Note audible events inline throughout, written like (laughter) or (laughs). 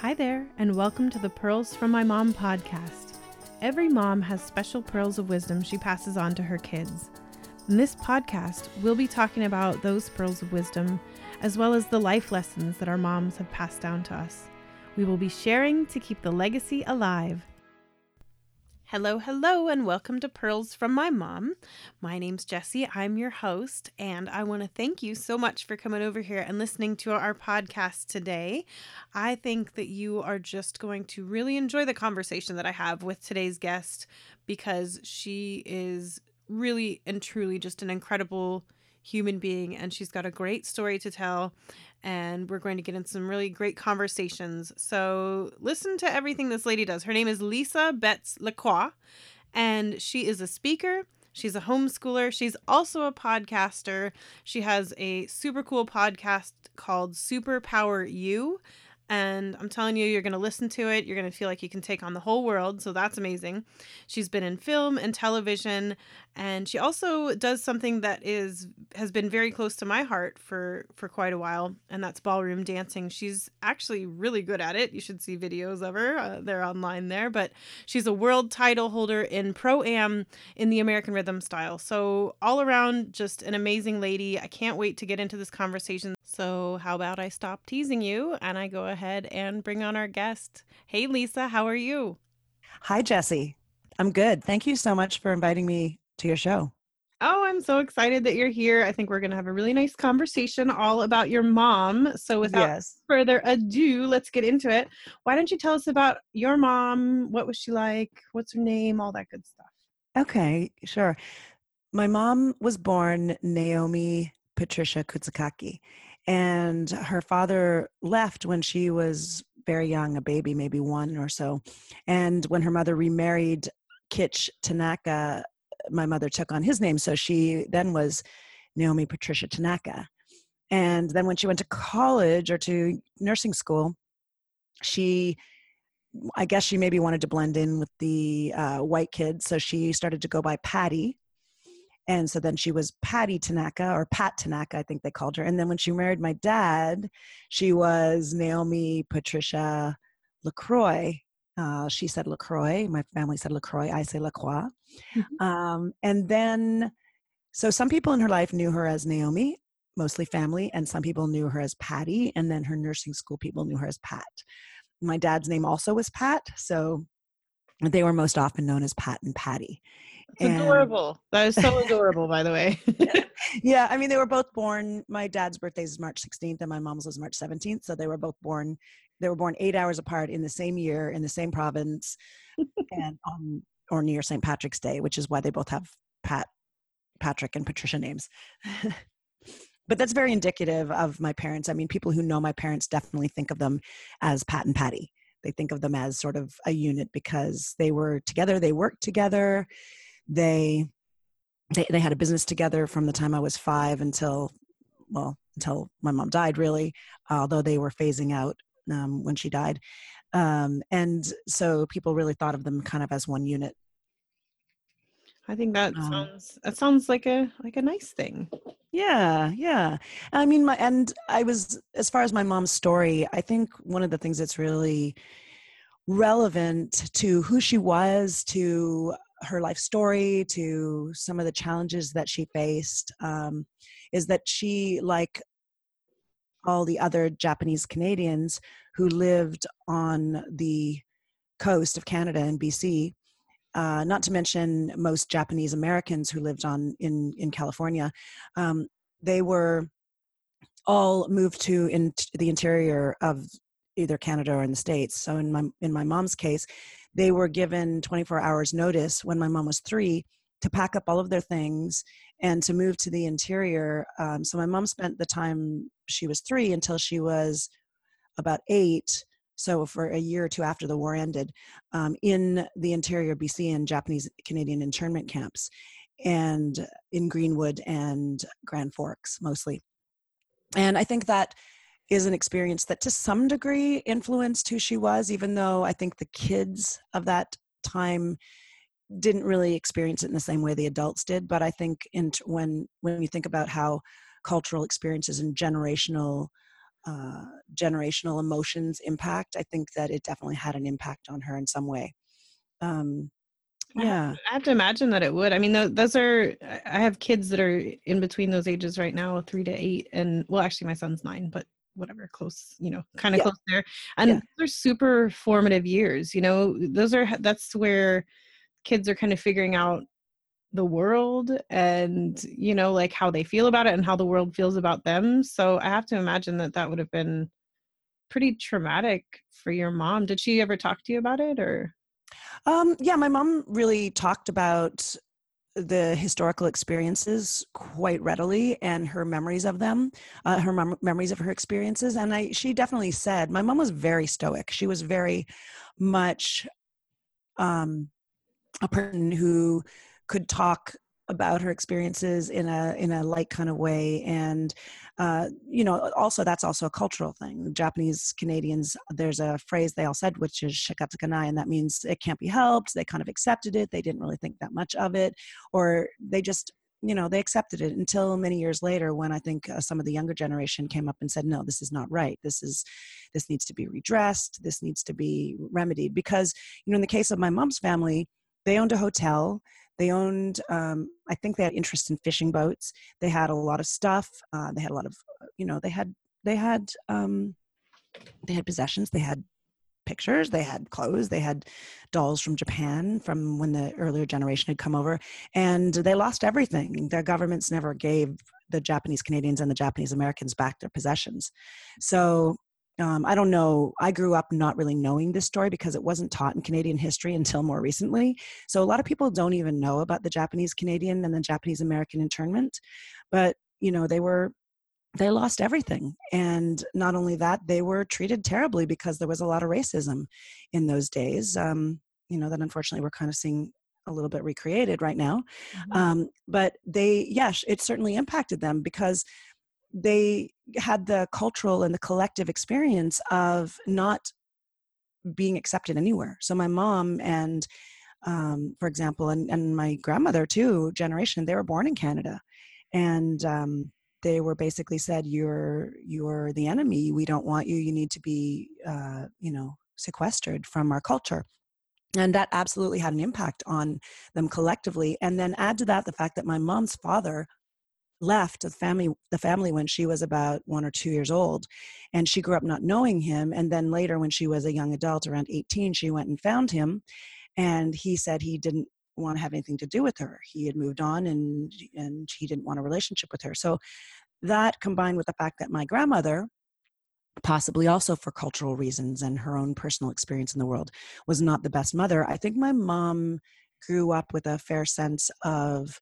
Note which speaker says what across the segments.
Speaker 1: Hi there, and welcome to the Pearls from My Mom podcast. Every mom has special pearls of wisdom she passes on to her kids. In this podcast, we'll be talking about those pearls of wisdom, as well as the life lessons that our moms have passed down to us. We will be sharing to keep the legacy alive. Hello, hello, and welcome to Pearls from My Mom. My name's Jessie. I'm your host, and I want to thank you so much for coming over here and listening to our podcast today. I think that you are just going to really enjoy the conversation that I have with today's guest because she is really and truly just an incredible human being and she's got a great story to tell and we're going to get in some really great conversations. So listen to everything this lady does. Her name is Lisa Betts Lacroix, and she is a speaker. She's a homeschooler. She's also a podcaster. She has a super cool podcast called Superpower You. And I'm telling you, you're going to listen to it. You're going to feel like you can take on the whole world. So that's amazing. She's been in film and television. And she also does something that is has been very close to my heart for for quite a while, and that's ballroom dancing. She's actually really good at it. You should see videos of her; uh, they're online there. But she's a world title holder in pro am in the American Rhythm style. So all around, just an amazing lady. I can't wait to get into this conversation. So how about I stop teasing you and I go ahead and bring on our guest. Hey, Lisa, how are you?
Speaker 2: Hi, jesse I'm good. Thank you so much for inviting me to your show.
Speaker 1: Oh, I'm so excited that you're here. I think we're going to have a really nice conversation all about your mom. So, without yes. further ado, let's get into it. Why don't you tell us about your mom? What was she like? What's her name? All that good stuff.
Speaker 2: Okay, sure. My mom was born Naomi Patricia Kutsakaki, and her father left when she was very young, a baby, maybe one or so. And when her mother remarried Kitch Tanaka, my mother took on his name. So she then was Naomi Patricia Tanaka. And then when she went to college or to nursing school, she, I guess she maybe wanted to blend in with the uh, white kids. So she started to go by Patty. And so then she was Patty Tanaka or Pat Tanaka, I think they called her. And then when she married my dad, she was Naomi Patricia LaCroix uh, she said LaCroix. My family said LaCroix. I say LaCroix. Mm-hmm. Um, and then, so some people in her life knew her as Naomi, mostly family, and some people knew her as Patty. And then her nursing school people knew her as Pat. My dad's name also was Pat. So they were most often known as Pat and Patty.
Speaker 1: It's adorable. That is so adorable, by the way. (laughs) (laughs)
Speaker 2: yeah, I mean, they were both born. My dad's birthday is March 16th, and my mom's was March 17th. So they were both born they were born eight hours apart in the same year in the same province and (laughs) on or near st patrick's day which is why they both have pat patrick and patricia names. (laughs) But that's very indicative of my parents. I mean people who know my parents definitely think of them as pat and patty. They think of them as sort of a unit because they were together they worked together they they, they had a business together from the time i was five until well until my mom died really although they were phasing out um, when she died. Um, and so people really thought of them kind of as one unit.
Speaker 1: I think that um, sounds that sounds like a like a nice thing.
Speaker 2: Yeah, yeah. I mean, my and I was as far as my mom's story. I think one of the things that's really relevant to who she was, to her life story, to some of the challenges that she faced, um, is that she, like all the other Japanese Canadians who lived on the coast of Canada and BC. Uh, not to mention most Japanese Americans who lived on in in California, um, they were all moved to in the interior of either Canada or in the States. So in my in my mom's case, they were given 24 hours notice when my mom was three to pack up all of their things and to move to the interior. Um, so my mom spent the time she was three until she was about eight. So for a year or two after the war ended, um, in the interior BC and Japanese Canadian internment camps, and in Greenwood and Grand Forks mostly. And I think that is an experience that to some degree influenced who she was, even though I think the kids of that time didn't really experience it in the same way the adults did but i think in when when you think about how cultural experiences and generational uh, generational emotions impact. I think that it definitely had an impact on her in some way. Um, yeah,
Speaker 1: I have to imagine that it would. I mean, those are. I have kids that are in between those ages right now, three to eight, and well, actually, my son's nine, but whatever close you know kind of yeah. close there and yeah. they're super formative years you know those are that's where kids are kind of figuring out the world and you know like how they feel about it and how the world feels about them. So i have to imagine that that would have been pretty traumatic for your mom. Did she ever talk to you about it or?
Speaker 2: Um yeah my mom really talked about the historical experiences quite readily and her memories of them uh, her mem- memories of her experiences and i she definitely said my mom was very stoic. She was very much um a person who could talk about her experiences in a in a light kind of way. And uh, you know also that's also a cultural thing. Japanese canadians there's a phrase they all said which is shikata ga nai and that means it can't be helped. They kind of accepted it. They didn't really think that much of it. Or they just you know they accepted it until many years later when i think uh, some of the younger generation came up and said no this is not right. This is this needs to be redressed. This needs to be remedied. Because you know in the case of my mom's family they owned a hotel. They owned um, i think they had interest in fishing boats. They had a lot of stuff uh, they had a lot of you know they had they had um, they had possessions. They had pictures. They had clothes. They had dolls from japan from when the earlier generation had come over. And they lost everything. Their governments never gave the japanese canadians and the japanese americans back their possessions. So um, I don't know. I grew up not really knowing this story because it wasn't taught in Canadian history until more recently. So a lot of people don't even know about the Japanese Canadian and the Japanese American internment. But, you know, they were they lost everything. And not only that, they were treated terribly because there was a lot of racism in those days. Um, you know, that unfortunately we're kind of seeing a little bit recreated right now. Mm-hmm. Um, but they, yes, it certainly impacted them because they had the cultural and the collective experience of not being accepted anywhere. So my mom and um, for example, and, and my grandmother too, generation, they were born in Canada. And um, they were basically said, You're you're the enemy. We don't want you. You need to be uh, you know, sequestered from our culture. And that absolutely had an impact on them collectively. And then add to that the fact that my mom's father left the family the family when she was about one or two years old and she grew up not knowing him and then later when she was a young adult around 18 she went and found him and he said he didn't want to have anything to do with her. He had moved on and and he didn't want a relationship with her. So that combined with the fact that my grandmother possibly also for cultural reasons and her own personal experience in the world was not the best mother i think my mom grew up with a fair sense of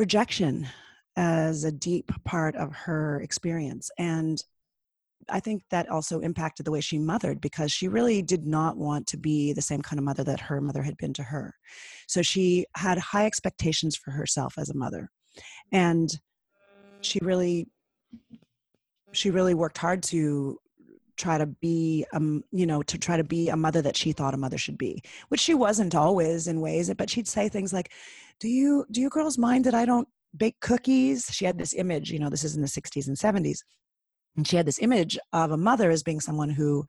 Speaker 2: rejection as a deep part of her experience. And I think that also impacted the way she mothered because she really did not want to be the same kind of mother that her mother had been to her. So she had high expectations for herself as a mother. And she really she really worked hard to try to be um you know to try to be a mother that she thought a mother should be which she wasn't always in ways but she'd say things like do you do you girls mind that i don't bake cookies? She had this image you know this is in the 60s and 70s and she had this image of a mother as being someone who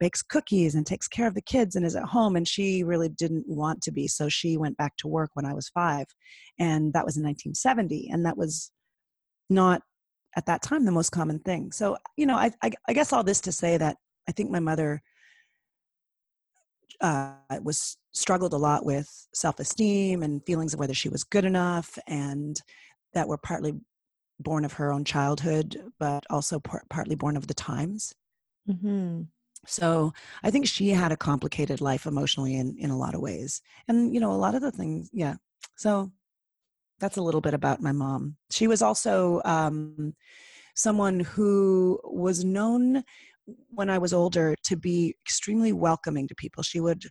Speaker 2: bakes cookies and takes care of the kids and is at home and she really didn't want to be so she went back to work when i was five. And that was in 1970 and that was not at that time the most common thing. So, you know, I, I, I guess all this to say that I think my mother uh, was struggled a lot with self-esteem and feelings of whether she was good enough, and that were partly born of her own childhood, but also par- partly born of the times. Mm-hmm. So I think she had a complicated life emotionally in in a lot of ways, and you know, a lot of the things, yeah. So that's a little bit about my mom. She was also um, someone who was known when I was older to be extremely welcoming to people. She would,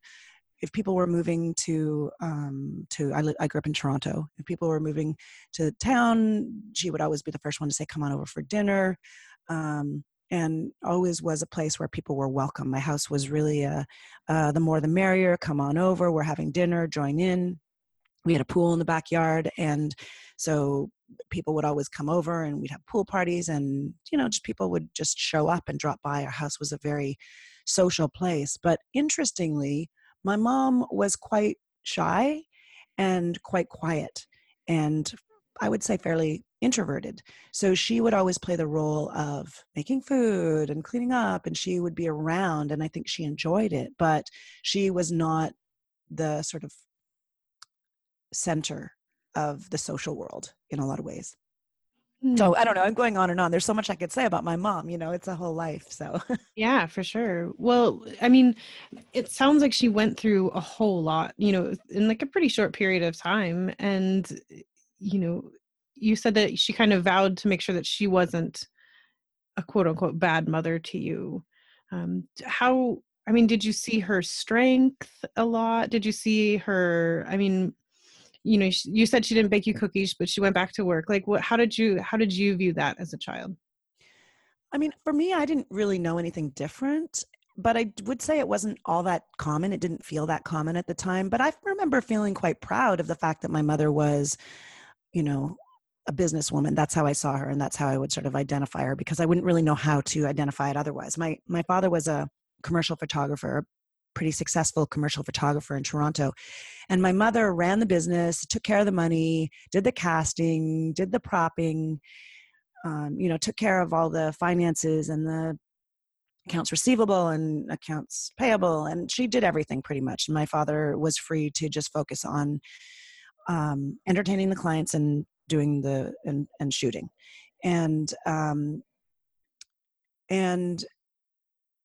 Speaker 2: if people were moving to um, to I, li- I grew up in Toronto. If people were moving to town, she would always be the first one to say, "Come on over for dinner." Um, and always was a place where people were welcome. My house was really a, uh, the more the merrier. Come on over. We're having dinner. Join in we had a pool in the backyard and so people would always come over and we'd have pool parties and you know just people would just show up and drop by. Our house was a very social place. But interestingly my mom was quite shy and quite quiet and i would say fairly introverted. So she would always play the role of making food and cleaning up and she would be around and i think she enjoyed it but she was not the sort of center of the social world in a lot of ways. So hmm. I don't know. I'm going on and on. There's so much I could say about my mom. You know, it's a whole life. So (laughs)
Speaker 1: yeah, for sure. Well, I mean, it sounds like she went through a whole lot. You know, in like a pretty short period of time, and you know, you said that she kind of vowed to make sure that she wasn't a quote unquote bad mother to you. Um, how? I mean, did you see her strength a lot? Did you see her? I mean, you know you said she didn't bake you cookies but she went back to work. Like what how did you how did you view that as a child?
Speaker 2: I mean for me i didn't really know anything different but i would say it wasn't all that common. It didn't feel that common at the time but i remember feeling quite proud of the fact that my mother was you know a businesswoman. That's how i saw her and that's how i would sort of identify her because i wouldn't really know how to identify it otherwise. My my father was a commercial photographer pretty successful commercial photographer in Toronto. And my mother ran the business, took care of the money, did the casting, did the propping, um, you know, took care of all the finances and the accounts receivable and accounts payable. And she did everything pretty much. My father was free to just focus on um, entertaining the clients and doing the and, and shooting. And um, and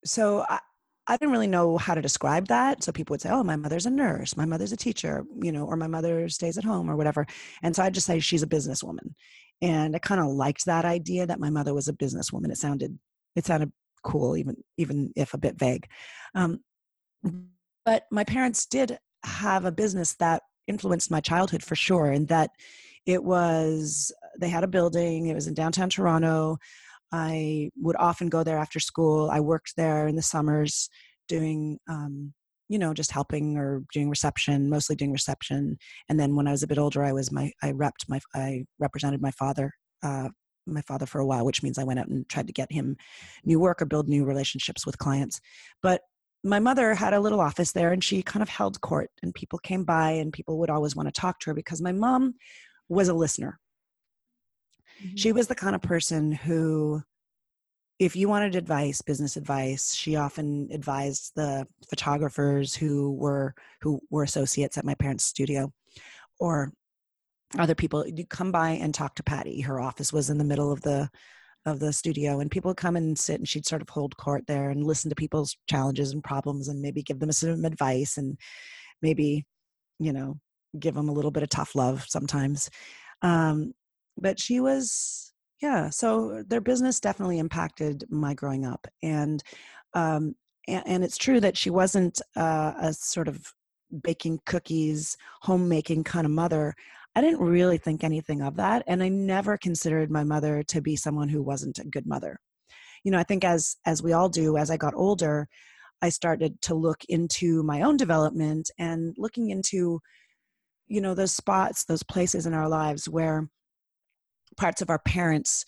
Speaker 2: so I, I didn't really know how to describe that. So people would say, "Oh, my mother's a nurse, my mother's a teacher, you know, or my mother stays at home or whatever." And so I'd just say she's a businesswoman. And I kind of liked that idea that my mother was a businesswoman. It sounded it sounded cool, even even if a bit vague. Um, but my parents did have a business that influenced my childhood for sure, and that it was they had a building. It was in downtown Toronto. I would often go there after school. I worked there in the summers doing, um, you know, just helping or doing reception, mostly doing reception. And then when I was a bit older, I was my, I repped my, I represented my father, uh, my father for a while, which means I went out and tried to get him new work or build new relationships with clients. But my mother had a little office there and she kind of held court and people came by and people would always want to talk to her because my mom was a listener Mm-hmm. She was the kind of person who, if you wanted advice, business advice, she often advised the photographers who were who were associates at my parents' studio, or other people. You come by and talk to Patty. Her office was in the middle of the of the studio and people would come and sit and she'd sort of hold court there and listen to people's challenges and problems and maybe give them some advice and maybe you know give them a little bit of tough love sometimes um, but she was yeah so their business definitely impacted my growing up and um and, and it's true that she wasn't uh, a sort of baking cookies homemaking kind of mother. I didn't really think anything of that and i never considered my mother to be someone who wasn't a good mother. You know i think as as we all do as i got older i started to look into my own development and looking into you know those spots those places in our lives where parts of our parents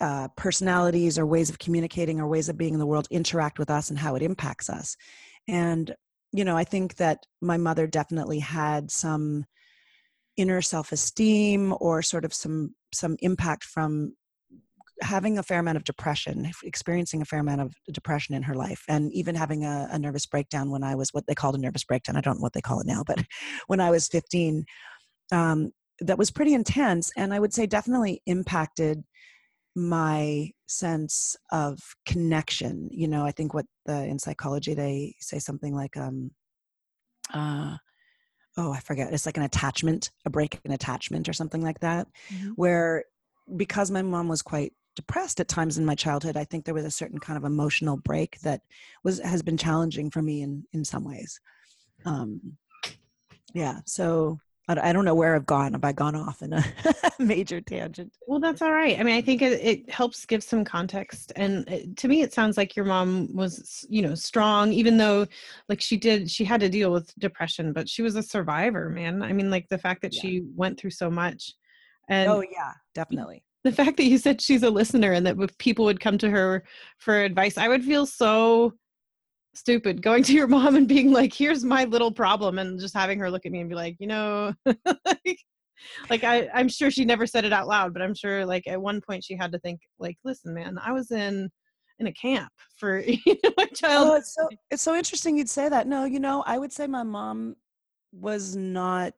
Speaker 2: uh, personalities or ways of communicating or ways of being in the world interact with us and how it impacts us. And you know i think that my mother definitely had some inner self-esteem or sort of some some impact from having a fair amount of depression experiencing a fair amount of depression in her life and even having a, a nervous breakdown when i was what they called a nervous breakdown. I don't know what they call it now but (laughs) when i was 15 um, that was pretty intense and i would say definitely impacted my sense of connection you know i think what the in psychology they say something like um uh oh i forget it's like an attachment a break in attachment or something like that mm-hmm. where because my mom was quite depressed at times in my childhood i think there was a certain kind of emotional break that was has been challenging for me in in some ways um yeah so I don't know where I've gone. Have I gone off in a (laughs) major tangent?
Speaker 1: Well, that's all right. I mean, I think it, it helps give some context. And it, to me, it sounds like your mom was, you know, strong, even though, like, she did, she had to deal with depression, but she was a survivor, man. I mean, like, the fact that yeah. she went through so much. Oh, and
Speaker 2: oh yeah, definitely.
Speaker 1: The fact that you said she's a listener and that people would come to her for advice, I would feel so stupid going to your (laughs) mom and being like, "Here's my little problem," and just having her look at me and be like, "You know." (laughs) like, like I, I'm sure she never said it out loud, but I'm sure like at one point she had to think like, listen, man, I was in in a camp for (laughs) you know, my child.
Speaker 2: Oh, it's so it's so interesting you'd say that. No, you know, I would say my mom was not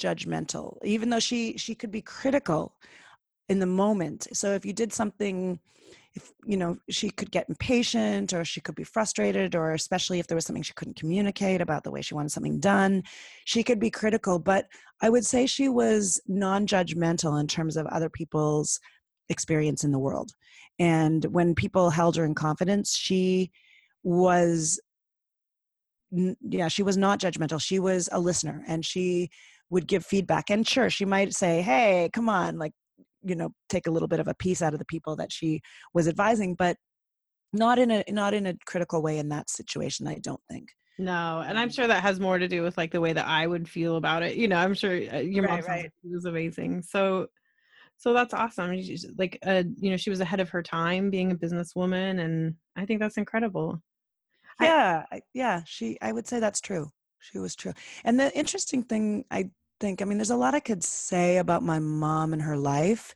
Speaker 2: judgmental, even though she she could be critical in the moment. So if you did something if you know she could get impatient or she could be frustrated or especially if there was something she couldn't communicate about the way she wanted something done she could be critical. But i would say she was non-judgmental in terms of other people's experience in the world. And when people held her in confidence she was yeah she was not judgmental. She was a listener and she would give feedback. And sure she might say hey come on like you know take a little bit of a piece out of the people that she was advising but not in a not in a critical way in that situation i don't think
Speaker 1: no and i'm sure that has more to do with like the way that i would feel about it you know i'm sure uh, your right, mom right. was amazing so so that's awesome She's like uh you know she was ahead of her time being a businesswoman and i think that's incredible
Speaker 2: yeah I, yeah she i would say that's true she was true and the interesting thing i think. I mean, there's a lot I could say about my mom and her life.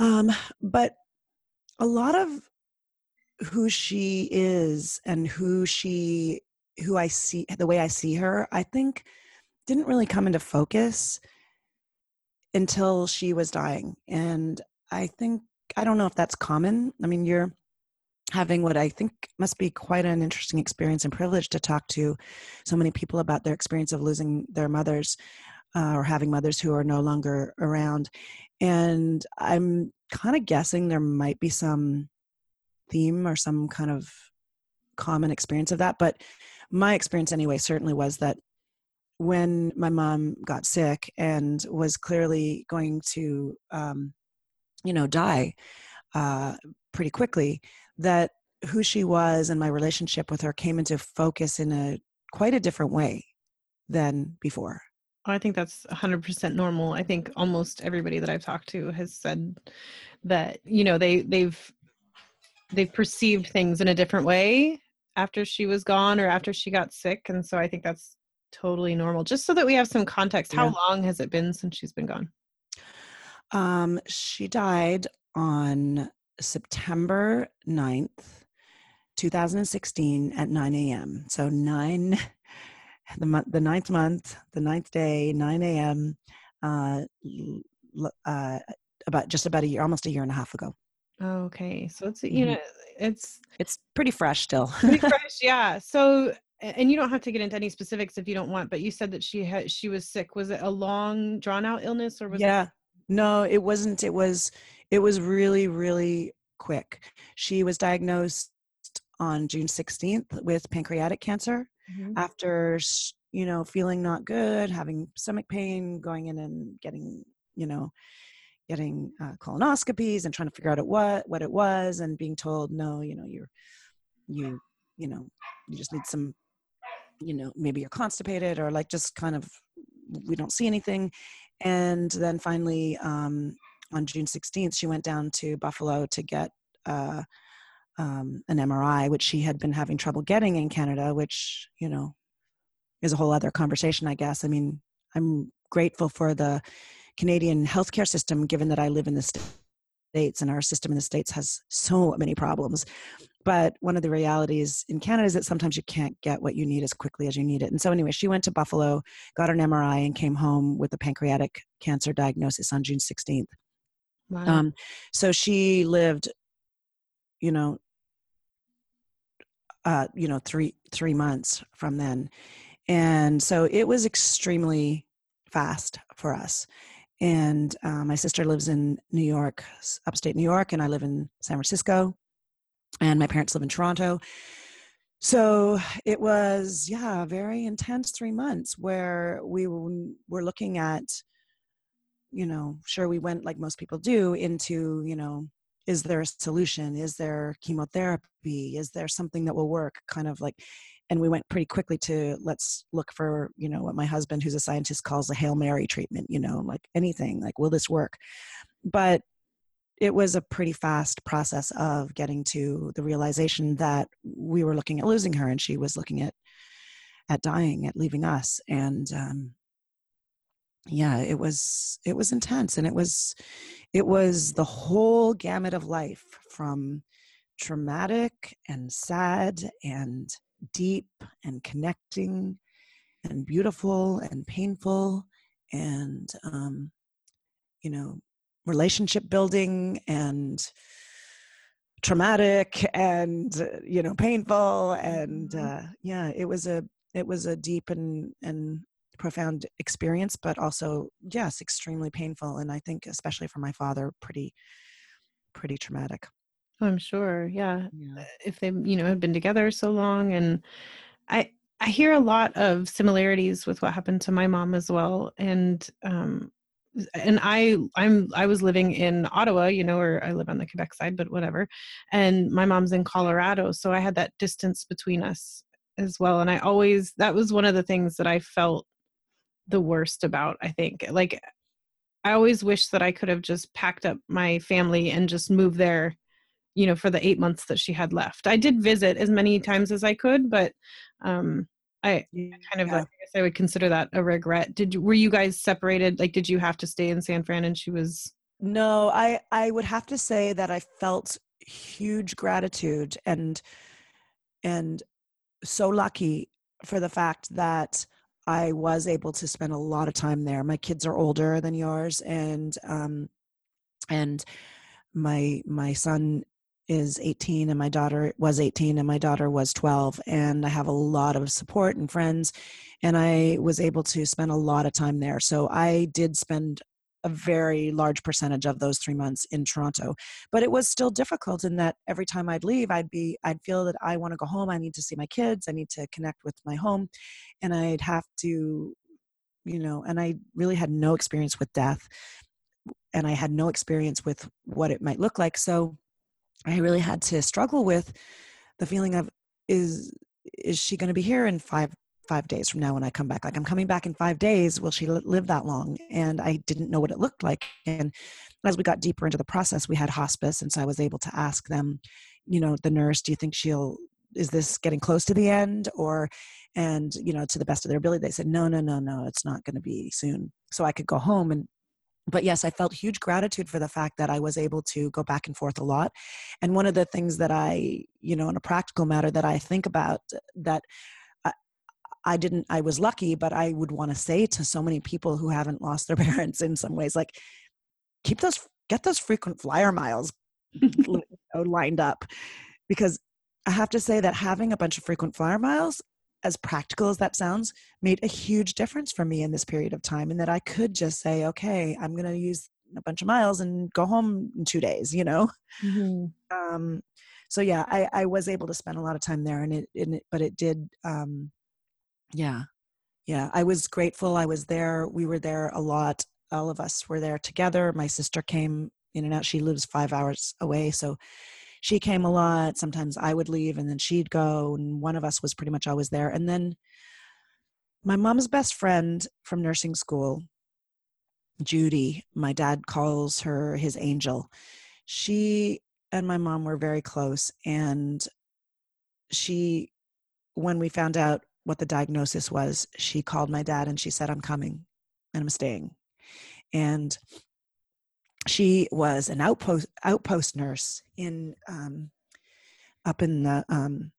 Speaker 2: Um, but a lot of who she is and who she who I see the way I see her, I think didn't really come into focus until she was dying. And I think I don't know if that's common. I mean, you're having what I think must be quite an interesting experience and privilege to talk to so many people about their experience of losing their mothers uh, or having mothers who are no longer around. And I'm kind of guessing there might be some theme or some kind of common experience of that. But my experience, anyway, certainly was that when my mom got sick and was clearly going to, um, you know, die uh, pretty quickly, that who she was and my relationship with her came into focus in a quite a different way than before.
Speaker 1: I think that's 100% normal. I think almost everybody that I've talked to has said that you know they they've they've perceived things in a different way after she was gone or after she got sick and so I think that's totally normal. Just so that we have some context, how long has it been since she's been gone?
Speaker 2: Um she died on September 9th, 2016 at 9 a.m. So 9, (laughs) the month, the ninth month, the ninth day, 9 a.m. Uh, uh, about just about a year, almost a year and a half ago.
Speaker 1: Okay, so it's you mm-hmm. know it's
Speaker 2: it's pretty fresh still.
Speaker 1: pretty (laughs) fresh, yeah. So and you don't have to get into any specifics if you don't want, but you said that she had she was sick. Was it a long, drawn out illness, or was
Speaker 2: yeah?
Speaker 1: It-
Speaker 2: no, it wasn't. It was it was really really quick. She was diagnosed on June 16th with pancreatic cancer mm-hmm. after you know feeling not good, having stomach pain, going in and getting you know getting uh, colonoscopies and trying to figure out what what it was and being told no, you know you're you you know you just need some you know maybe you're constipated or like just kind of we don't see anything and then finally um, on June 16th, she went down to Buffalo to get uh, um, an MRI, which she had been having trouble getting in Canada, which, you know, is a whole other conversation, I guess. I mean, I'm grateful for the Canadian healthcare system, given that I live in the States and our system in the States has so many problems. But one of the realities in Canada is that sometimes you can't get what you need as quickly as you need it. And so, anyway, she went to Buffalo, got an MRI, and came home with a pancreatic cancer diagnosis on June 16th. Wow. Um, so she lived, you know, uh, you know, three three months from then, and so it was extremely fast for us. And uh, my sister lives in New York, upstate New York, and I live in San Francisco, and my parents live in Toronto. So it was, yeah, very intense three months where we were looking at you know, sure we went like most people do into, you know, is there a solution? Is there chemotherapy? Is there something that will work? Kind of like and we went pretty quickly to let's look for you know what my husband who's a scientist calls a hail mary treatment you know like anything like will this work? But it was a pretty fast process of getting to the realization that we were looking at losing her and she was looking at at dying at leaving us and um yeah it was it was intense and it was it was the whole gamut of life from traumatic and sad and deep and connecting and beautiful and painful and um, you know relationship building and traumatic and uh, you know painful and mm-hmm. uh, yeah it was a it was a deep and and profound experience but also yes extremely painful and i think especially for my father pretty pretty traumatic
Speaker 1: I'm sure. Yeah. yeah. Uh, if they, you know, have been together so long and I I hear a lot of similarities with what happened to my mom as well and um and I I'm I was living in Ottawa, you know, or I live on the Quebec side, but whatever. And my mom's in Colorado, so I had that distance between us as well and I always that was one of the things that I felt the worst about, I think. Like I always wish that I could have just packed up my family and just moved there you know for the eight months that she had left i did visit as many times as i could but um i kind of yeah. i guess i would consider that a regret did were you guys separated like did you have to stay in san fran and she was
Speaker 2: no i i would have to say that i felt huge gratitude and and so lucky for the fact that I was able to spend a lot of time there. My kids are older than yours, and um, and my my son is 18 and my daughter was 18 and my daughter was 12 and i have a lot of support and friends and i was able to spend a lot of time there. So i did spend a very large percentage of those three months in toronto but it was still difficult in that every time i'd leave i'd be i'd feel that i want to go home i need to see my kids i need to connect with my home and i'd have to you know and i really had no experience with death and i had no experience with what it might look like. So I really had to struggle with the feeling of is is she going to be here in five five days from now when I come back? Like I'm coming back in five days. Will she live that long? And I didn't know what it looked like. And as we got deeper into the process, we had hospice, and so I was able to ask them, you know, the nurse, do you think she'll is this getting close to the end or and you know to the best of their ability they said no no no no it's not going to be soon so i could go home and but yes, I felt huge gratitude for the fact that I was able to go back and forth a lot. And one of the things that I, you know, in a practical matter that I think about uh, that I, I didn't, I was lucky, but I would want to say to so many people who haven't lost their (laughs) parents in some ways, like, keep those, get those frequent flyer miles (laughs) lined up. Because I have to say that having a bunch of frequent flyer miles as practical as that sounds, made a huge difference for me in this period of time. And that I could just say, okay, I'm going to use a bunch of miles and go home in two days, you know? Mm-hmm. Um, so yeah, I, I was able to spend a lot of time there and it, and it but it did, um, yeah, yeah, I was grateful. I was there. We were there a lot. All of us were there together. My sister came in and out. She lives five hours away. So she came a lot. Sometimes I would leave and then she'd go, and one of us was pretty much always there. And then my mom's best friend from nursing school, Judy, my dad calls her his angel. She and my mom were very close, and she, when we found out what the diagnosis was, she called my dad and she said, I'm coming and I'm staying. And she was an outpost outpost nurse in um, up in the um,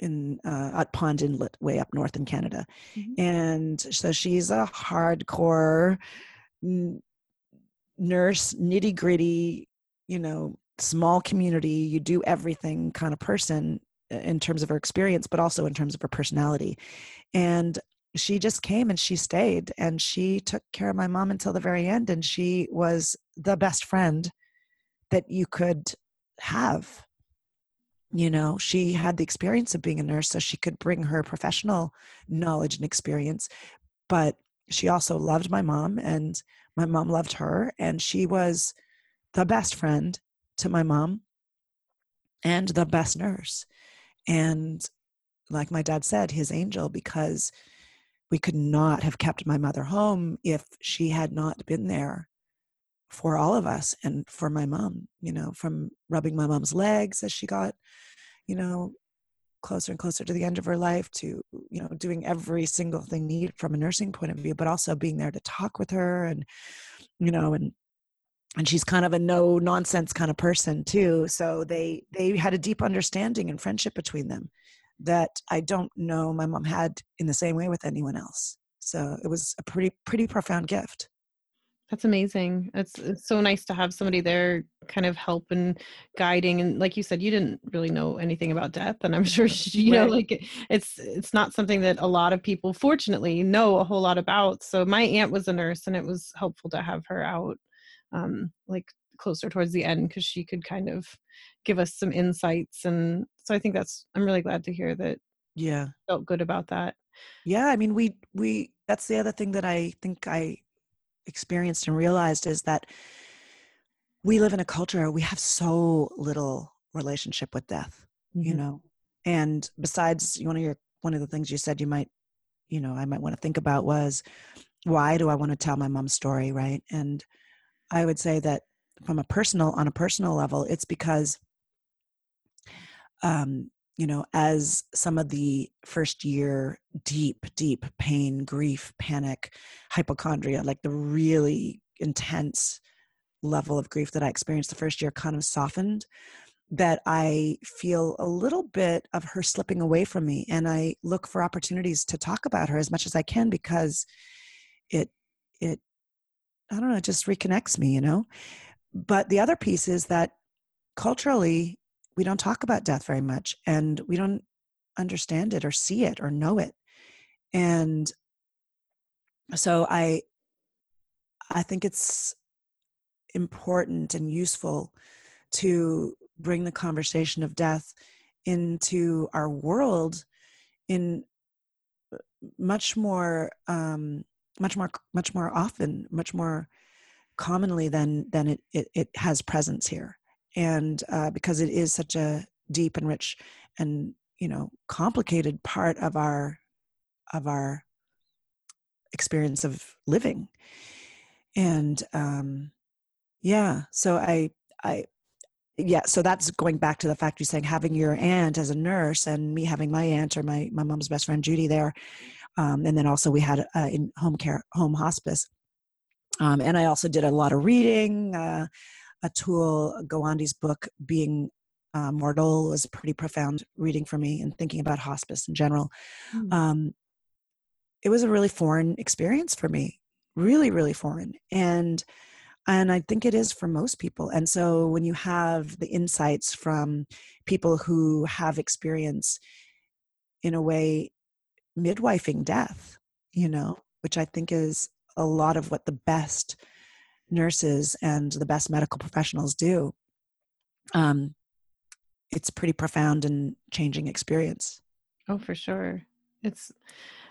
Speaker 2: in uh, at Pond Inlet, way up north in Canada, mm-hmm. and so she's a hardcore n- nurse, nitty gritty, you know, small community. You do everything kind of person uh, in terms of her experience, but also in terms of her personality. And she just came and she stayed and she took care of my mom until the very end and she was the best friend that you could have you know she had the experience of being a nurse so she could bring her professional knowledge and experience but she also loved my mom and my mom loved her and she was the best friend to my mom and the best nurse. And like my dad said, his angel, because we could not have kept my mother home if she had not been there for all of us and for my mom, you know, from rubbing my mom's legs as she got, you know, closer and closer to the end of her life to you know doing every single thing needed from a nursing point of view but also being there to talk with her and you know and and she's kind of a no nonsense kind of person too so they they had a deep understanding and friendship between them that i don't know my mom had in the same way with anyone else so it was a pretty pretty profound gift
Speaker 1: that's amazing. It's it's so nice to have somebody there kind of help and guiding and like you said you didn't really know anything about death and I'm (laughs) sure she, you know like it's it's not something that a lot of people fortunately know a whole lot about. So my aunt was a nurse and it was helpful to have her out um like closer towards the end because she could kind of give us some insights and so I think that's I'm really glad to hear that
Speaker 2: yeah
Speaker 1: felt good about that.
Speaker 2: Yeah, I mean we we that's the other thing that I think I experienced and realized is that we live in a culture we have so little relationship with death mm-hmm. you know and besides one of your one of the things you said you might you know i might want to think about was why do i want to tell my mom's story right and i would say that from a personal on a personal level it's because um you know, as some of the first year deep, deep pain, grief, panic, hypochondria, like the really intense level of grief that I experienced the first year kind of softened, that I feel a little bit of her slipping away from me. And I look for opportunities to talk about her as much as I can because it, it, I don't know, it just reconnects me, you know? But the other piece is that culturally, we don't talk about death very much and we don't understand it or see it or know it. And so i i think it's important and useful to bring the conversation of death into our world in uh, much more um, much more much more often much more commonly than than it, it, it has presence here. And uh, because it is such a deep and rich and you know complicated part of our of our experience of living. And um yeah so i i yeah so that's going back to the fact you're saying having your aunt as a nurse and me having my aunt or my my mom's best friend judy there um, and then also we had uh, in home care home hospice um, and i also did a lot of reading uh, Atul Gawande's book, Being uh, Mortal, was pretty profound reading for me and thinking about hospice in general. Mm. Um, it was a really foreign experience for me, really, really foreign. And and I think it is for most people. And so when you have the insights from people who have experience in a way midwifing death, you know, which I think is a lot of what the best nurses and the best medical professionals do, um, it's pretty profound and changing experience.
Speaker 1: Oh, for sure. It's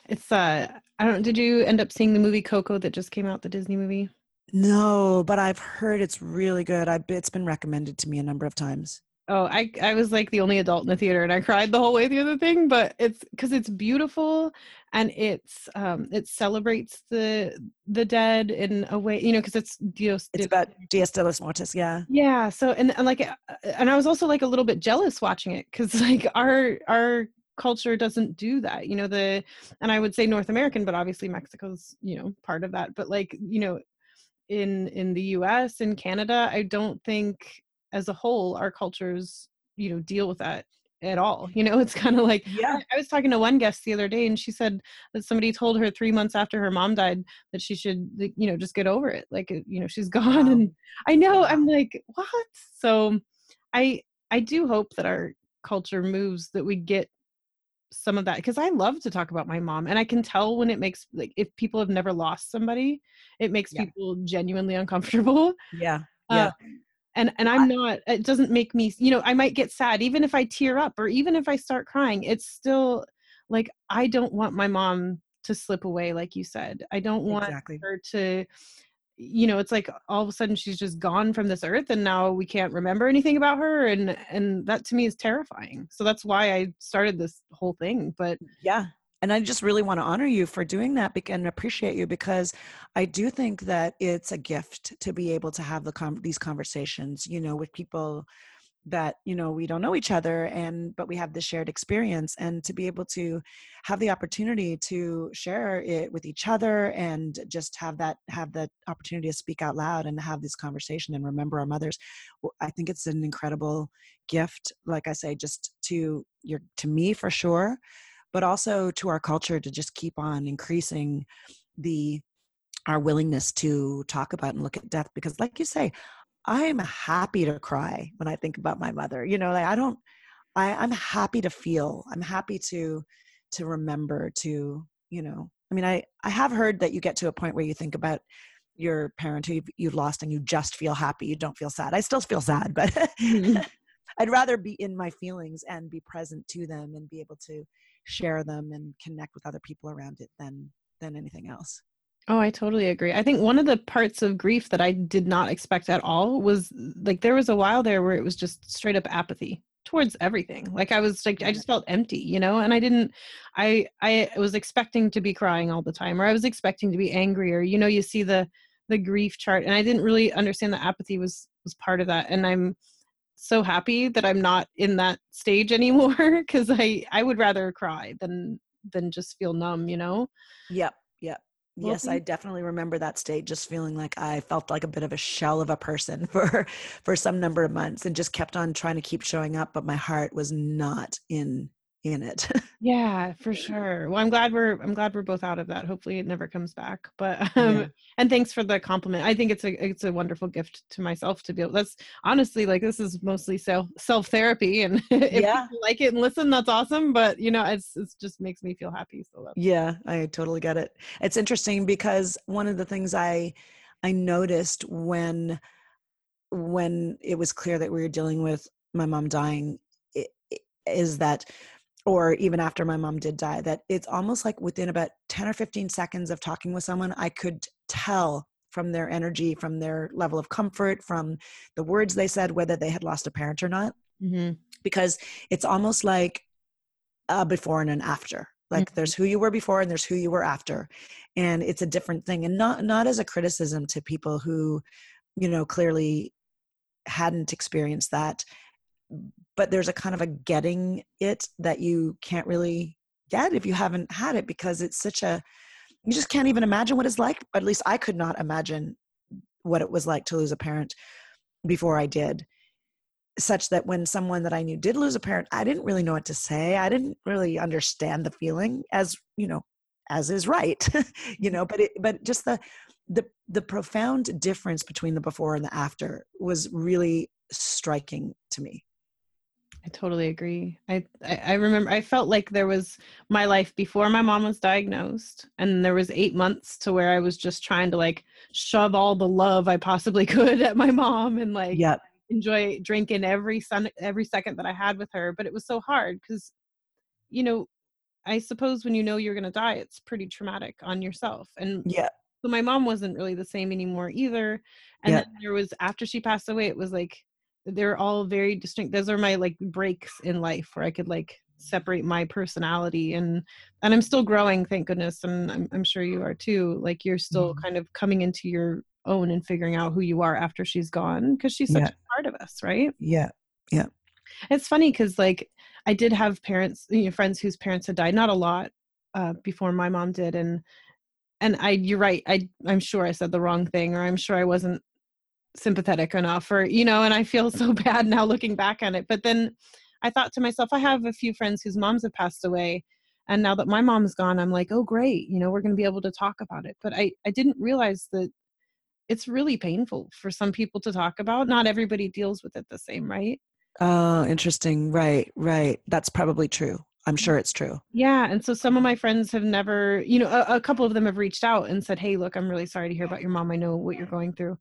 Speaker 1: it's uh I don't did you end up seeing the movie Coco that just came out, the Disney movie?
Speaker 2: No, but I've heard it's really good. I it's been recommended to me a number of times.
Speaker 1: Oh, I I was like the only adult in the theater and I cried the whole way through the thing, but it's cuz it's beautiful and it's um it celebrates the the dead in a way, you know, cuz it's
Speaker 2: Dios It's about Dias de los Muertos, yeah.
Speaker 1: Yeah, so and, and like uh, and I was also like a little bit jealous watching it cuz (laughs) like our our culture doesn't do that. You know, the and I would say North American, but obviously Mexico's, you know, part of that, but like, you know, in in the US and Canada, I don't think as a whole our cultures you know deal with that at all you know (laughs) it's kind of like
Speaker 2: yeah.
Speaker 1: I, I, was talking to one guest the other day and she said that somebody told her three months after her mom died that she should you know just get over it like you know she's (laughs) gone wow. and i know i'm like what? So i i do hope that our culture moves that we get some of that because i love to talk about my mom and i can tell when it makes like if people have never lost somebody it makes yeah. people genuinely uncomfortable.
Speaker 2: Yeah (laughs) yeah. uh,
Speaker 1: and and i'm not it doesn't make me you know i might get sad even if i tear up or even if i start crying it's still like i don't want my mom to slip away like you said. I don't want exactly. her to you know it's like all of a sudden she's just gone from this earth and now we can't remember anything about her and and that to me is terrifying. So that's why i started this whole thing but
Speaker 2: yeah and i just really want to honor you for doing that and appreciate you because i do think that it's a gift to be able to have the com- these conversations you know with people that you know we don't know each other and but we have this shared experience and to be able to have the opportunity to share it with each other and just have that have that opportunity to speak out loud and have this conversation and remember our mothers i think it's an incredible gift like i say just to your to me for sure but also to our culture to just keep on increasing the our willingness to talk about and look at death because like you say I'm happy to cry when I think about my mother. You know, like I don't I, I'm happy to feel. I'm happy to to remember to, you know, I mean I I have heard that you get to a point where you think about your parent who you've, you've lost and you just feel happy. You don't feel sad. I still feel sad, but mm-hmm. (laughs) I'd rather be in my feelings and be present to them and be able to share them and connect with other people around it than than anything else.
Speaker 1: Oh, I totally agree. I think one of the parts of grief that I did not expect at all was like there was a while there where it was just straight up apathy towards everything. Like I was like I just felt empty, you know, and I didn't I I was expecting to be crying all the time or I was expecting to be angry or you know you see the the grief chart and I didn't really understand that apathy was was part of that and I'm so happy that I'm not in that stage anymore (laughs) cuz I I would rather cry than than just feel numb, you know.
Speaker 2: Yep. Yep yes i definitely remember that state just feeling like i felt like a bit of a shell of a person (laughs) for for some number of months and just kept on trying to keep showing up but my heart was not in in it. (laughs)
Speaker 1: Yeah for sure. Well i'm glad we're i'm glad we're both out of that. Hopefully it never comes back but (laughs) um yeah. and thanks for the compliment. I think it's a it's a wonderful gift to myself to be able that's honestly like this is mostly self self therapy and (laughs) if yeah. you like it and listen that's awesome but you know it's it just makes me feel happy so
Speaker 2: yeah i totally get it. It's interesting because one of the things i i noticed when when it was clear that we were dealing with my mom dying is that or even after my mom did die that it's almost like within about 10 or 15 seconds of talking with someone i could tell from their energy from their level of comfort from the words they said whether they had lost a parent or not mm-hmm. because it's almost like a before and an after like mm-hmm. there's who you were before and there's who you were after and it's a different thing and not not as a criticism to people who you know clearly hadn't experienced that but there's a kind of a getting it that you can't really get if you haven't had it because it's such a you just can't even imagine what it's like at least i could not imagine what it was like to lose a parent before i did. Such that when someone that i knew did lose a parent i didn't really know what to say. I didn't really understand the feeling as you know as is right (laughs) you know but it but just the the the profound difference between the before and the after was really striking to me
Speaker 1: I totally agree. I, I, I remember I felt like there was my life before my mom was diagnosed, and there was eight months to where I was just trying to like shove all the love I possibly (laughs) could at my mom and like
Speaker 2: yep.
Speaker 1: enjoy drinking every sun every second that I had with her. But it was so hard because, you know, I suppose when you know you're gonna die, it's pretty traumatic on yourself. And
Speaker 2: yeah.
Speaker 1: So my mom wasn't really the same anymore either. And then there was after she passed away, it was like they're all very distinct those are my like breaks in life where i could like separate my personality and and i'm still growing thank goodness and i'm, I'm sure you are too like you're still mm-hmm. kind of coming into your own and figuring out who you are after she's gone because she's such yeah. a part of us right
Speaker 2: yeah yeah
Speaker 1: it's funny because like i did have parents you know friends whose parents had died not a lot uh, before my mom did and and i you're right i i'm sure i said the wrong thing or i'm sure i wasn't sympathetic enough or you know and i feel so (laughs) bad now looking back on it but then i thought to myself i have a few friends whose moms have passed away and now that my mom's gone i'm like oh great you know we're going to be able to talk about it. But i i didn't realize that it's really painful for some people to talk about. Not everybody deals with it the same right?
Speaker 2: Oh interesting. Right right. That's probably true. I'm mm. sure it's true.
Speaker 1: Yeah and so some of my friends have never you know a, a couple of them have reached out and said hey look i'm really sorry to hear about your mom. I know what you're going through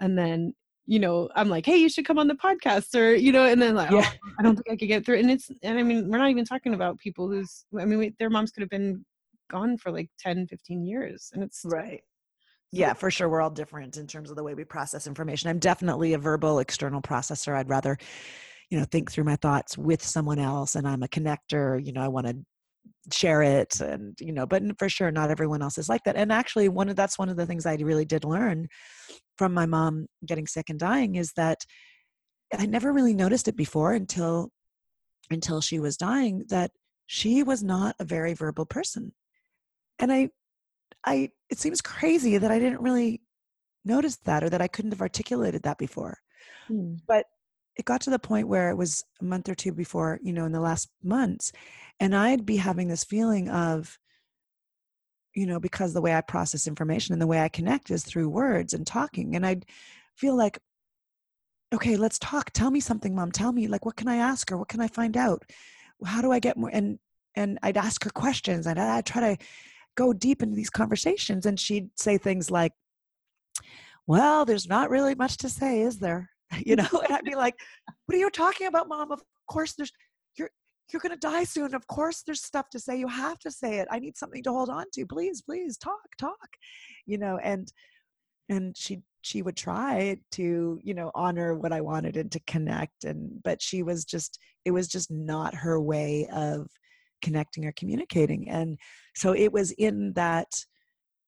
Speaker 1: and then you know i'm like hey you should come on the podcast or you know and then like oh, yeah. oh, i don't think i could get through and it's and i mean we're not even talking about people who's i mean we, their moms could have been gone for like 10 15 years and it's
Speaker 2: right yeah, for sure. We're all different in terms of the way we process information. I'm definitely a verbal external processor. I'd rather, you know, think through my thoughts with someone else and I'm a connector. You know, I want to share it and you know but for sure not everyone else is like that and actually one of that's one of the things i really did learn from my mom getting sick and dying is that i never really noticed it before until until she was dying that she was not a very verbal person and i i it seems crazy that i didn't really notice that or that i couldn't have articulated that before mm. but it got to the point where it was a month or two before you know in the last months and i'd be having this feeling of you know because the way i process information and the way i connect is through words and talking and i'd feel like okay let's talk. Tell me something mom. Tell me like what can i ask her? What can i find out? How do i get more? And and i'd ask her questions and i'd try to go deep into these conversations and she'd say things like well there's not really much to say is there (laughs) you know and i'd be (laughs) like what are you talking about mom? Of course there's you're you're going to die soon. Of course there's stuff to say. You have to say it. I need something to hold on to. Please please talk talk. You know and and she she would try to you know honor what i wanted and to connect and but she was just it was just not her way of connecting or communicating. And so it was in that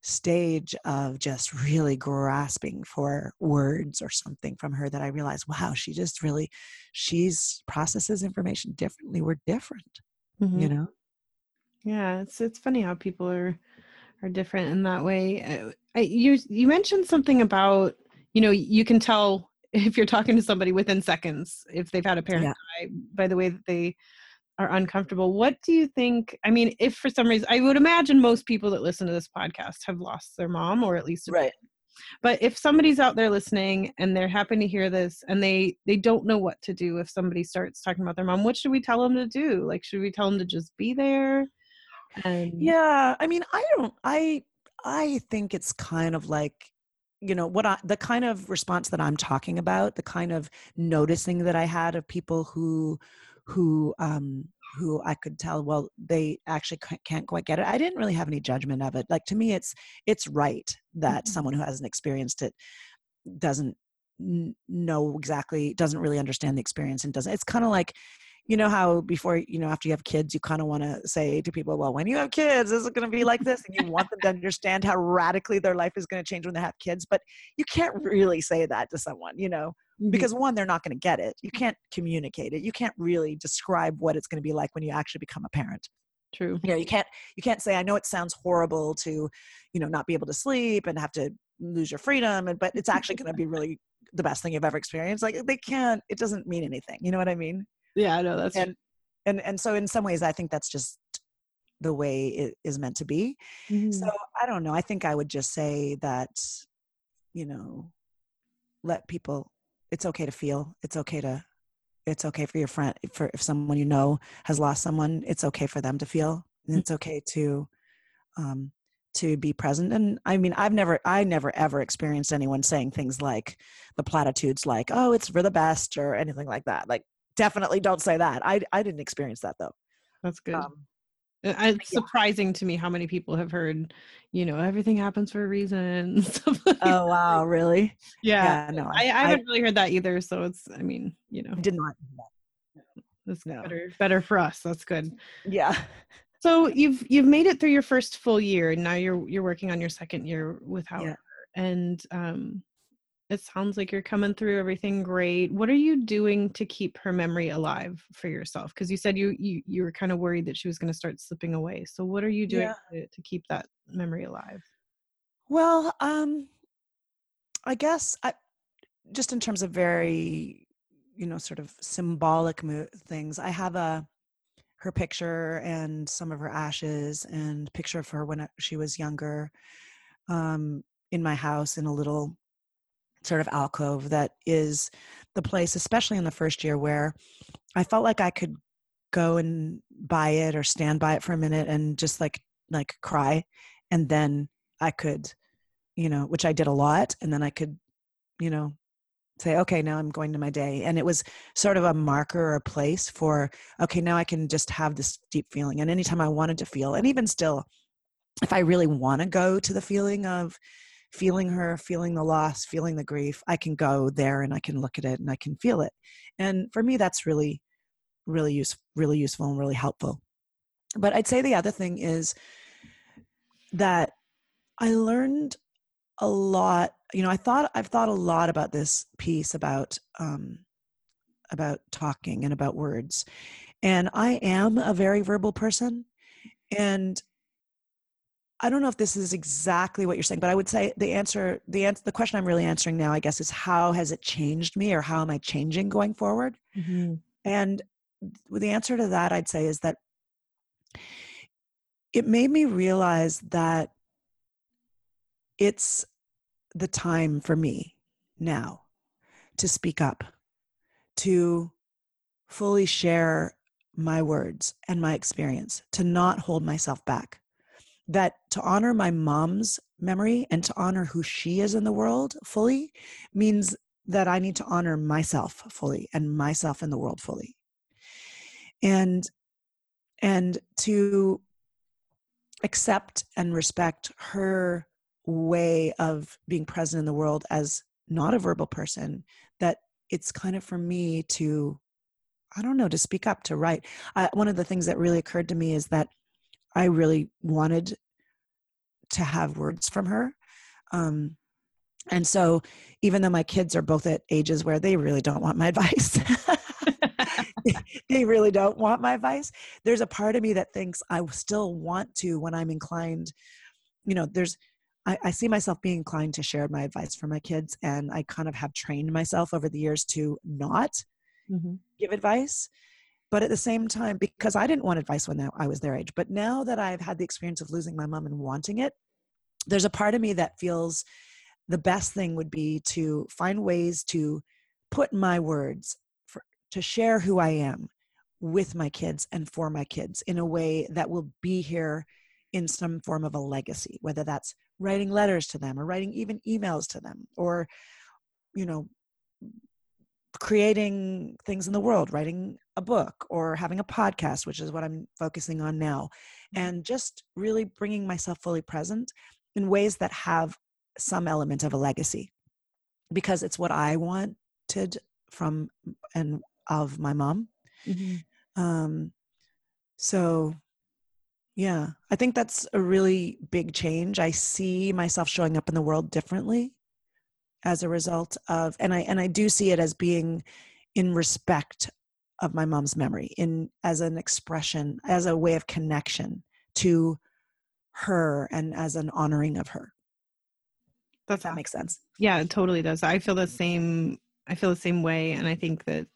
Speaker 2: stage of just really grasping for words or something from her that I realized, wow, she just really, she's processes information differently. We're different, mm-hmm. you know?
Speaker 1: Yeah. It's, it's funny how people are, are different in that way. Uh, I, you, you mentioned something about, you know, you can tell (laughs) if you're talking to somebody within seconds, if they've had a parent yeah. die by the way that they are uncomfortable. What do you think? I mean, if for some reason, I would imagine most people that listen to this podcast have lost their mom or at least
Speaker 2: right.
Speaker 1: But if somebody's out there listening and they're happy to hear this and they they don't know what to do if somebody starts talking about their mom, what should we tell them to do? Like, should we tell them to just be there?
Speaker 2: And yeah, I mean, I don't. I I think it's kind of like you know what I, the kind of response that i'm talking about the kind of noticing that i had of people who who um, who I could tell, well, they actually can't quite get it. I didn't really have any judgment of it. Like to me, it's it's right that mm-hmm. someone who hasn't experienced it doesn't know exactly, doesn't really understand the experience, and doesn't. It's kind of like, you know how before you know after you have kids, you kind of want to say to people, well, when you have kids, is it going to be like this? And you want them to understand how radically their life is going to change when they have kids, but you can't really say that to someone, you know mm-hmm. because one they're not going to get it. You can't communicate it. You can't really describe what it's going to be like when you actually become a parent.
Speaker 1: True.
Speaker 2: You know you can't you can't say i know it sounds horrible to you know not be able to sleep and have to lose your freedom and but it's actually going to be really the best thing you've ever experienced. Like they can't it doesn't mean anything. You know what i mean?
Speaker 1: Yeah i know that's
Speaker 2: and and and so in some ways i think that's just the way it is meant to be. Mm-hmm. so i don't know. I think i would just say that you know let people it's okay to feel it's okay to it's okay for your friend for if someone you know has lost someone it's okay for them to feel and it's okay to um to be present and i mean i've never i never ever experienced anyone saying things like the platitudes like oh it's for the best or anything like that like definitely don't say that i i didn't experience that though.
Speaker 1: That's good. Um, it's yeah. surprising to me how many people have heard, you know, everything happens for a reason. (laughs)
Speaker 2: oh wow, really?
Speaker 1: Yeah, yeah no, I, I, haven't really heard that either. So it's, I mean, you know,
Speaker 2: I did not.
Speaker 1: That's no. better, better for us. That's good.
Speaker 2: Yeah.
Speaker 1: So you've you've made it through your first full year, and now you're you're working on your second year without yeah. her. And um, it sounds like you're coming through everything great. What are you doing to keep her memory alive for yourself? Because you said you, you you were kind of worried that she was going to start slipping away. So what are you doing yeah. to, to, keep that memory alive?
Speaker 2: Well um i guess I, just in terms of very you know sort of symbolic mo- things i have a her picture and some of her ashes and picture of her when she was younger um in my house in a little sort of alcove that is the place, especially in the first year, where I felt like I could go and buy it or stand by it for a minute and just like like cry, and then I could, you know, which I did a lot, and then I could, you know, say, okay, now I'm going to my day. And it was sort of a marker or a place for, okay, now I can just have this deep feeling. And anytime I wanted to feel, and even still, if I really want to go to the feeling of feeling her, feeling the loss, feeling the grief, I can go there and I can look at it and I can feel it. And for me, that's really, really use, really useful and really helpful. But I'd say the other thing is that I learned a lot. You know, I thought I've thought a lot about this piece about um, about talking and about words, and I am a very verbal person, and I don't know if this is exactly what you're saying, but I would say the answer, the answer, the question I'm really answering now, I guess, is how has it changed me, or how am I changing going forward? Mm-hmm. And the answer to that, I'd say, is that it made me realize that it's the time for me now to speak up, to fully share my words and my experience, to not hold myself back. That to honor my mom's memory and to honor who she is in the world fully means that I need to honor myself fully and myself in the world fully. And and to accept and respect her way of being present in the world as not a verbal person that it's kind of for me to i don't know to speak up to write I, one of the things that really occurred to me is that i really wanted to have words from her um, and so even though my kids are both at ages where they really don't want my (laughs) advice (laughs) they really don't want my advice there's a part of me that thinks i still want to when i'm inclined you know there's I, I, see myself being inclined to share my advice for my kids and i kind of have trained myself over the years to not mm-hmm. give advice but at the same time because i didn't want advice when i was their age but now that i've had the experience of losing my mom and wanting it there's a part of me that feels the best thing would be to find ways to put my words to share who I am with my kids and for my kids in a way that will be here in some form of a legacy, whether that's writing letters to them or writing even emails to them or, you know, creating things in the world, writing a book or having a podcast, which is what I'm focusing on now, mm-hmm. and just really bringing myself fully present in ways that have some element of a legacy because it's what I wanted from and of my mom. Mm-hmm. Um, so, yeah, I think that's a really big change. I see myself showing up in the world differently as a result of, and I and I do see it as being in respect of my mom's memory, in as an expression, as a way of connection to her, and as an honoring of her. That's, that makes sense.
Speaker 1: Yeah, it totally does. I feel the same. I feel the same way, and I think that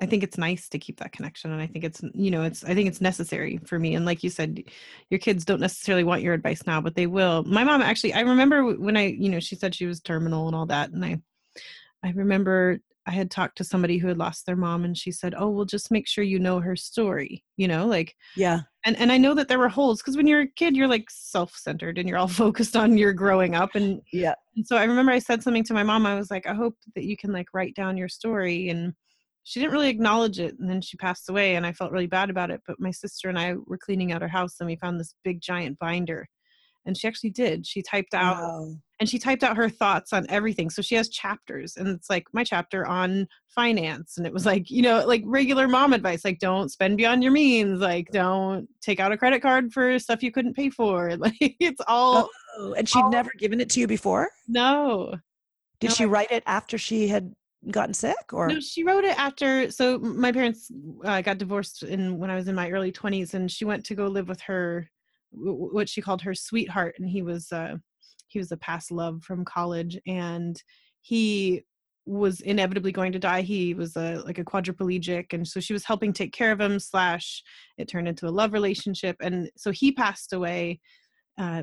Speaker 1: I think it's nice to keep that connection and I think it's you know it's I think it's necessary for me and like you said your kids don't necessarily want your advice now but they will. My mom actually I remember when I you know she said she was terminal and all that and I I remember I had talked to somebody who had lost their mom and she said, "Oh, well just make sure you know her story." You know, like
Speaker 2: Yeah.
Speaker 1: And and I know that there were holes cuz when you're a kid you're like self-centered and you're all (laughs) focused on your growing up and
Speaker 2: Yeah.
Speaker 1: And so I remember I said something to my mom I was like, "I hope that you can like write down your story and she didn't really acknowledge it and then she passed away and i felt really bad about it but my sister and i were cleaning out her house and we found this big giant binder and she actually did. She typed out wow. and she typed out her thoughts on everything. So she has chapters and it's like my chapter on finance and it was like you know like regular mom advice like don't spend beyond your means like don't take out a credit card for stuff you couldn't pay for. (laughs) Like it's all
Speaker 2: oh, and she'd all, never given it to you before?
Speaker 1: No.
Speaker 2: Did no, she write it after she had gotten sick or?
Speaker 1: no she wrote it after so my parents uh, got divorced in when i was in my early 20s and she went to go live with her what she called her sweetheart and he was uh he was a past love from college and he was inevitably going to die. He was a like a quadriplegic and so she was helping take care of him slash it turned into a love relationship and so he passed away uh,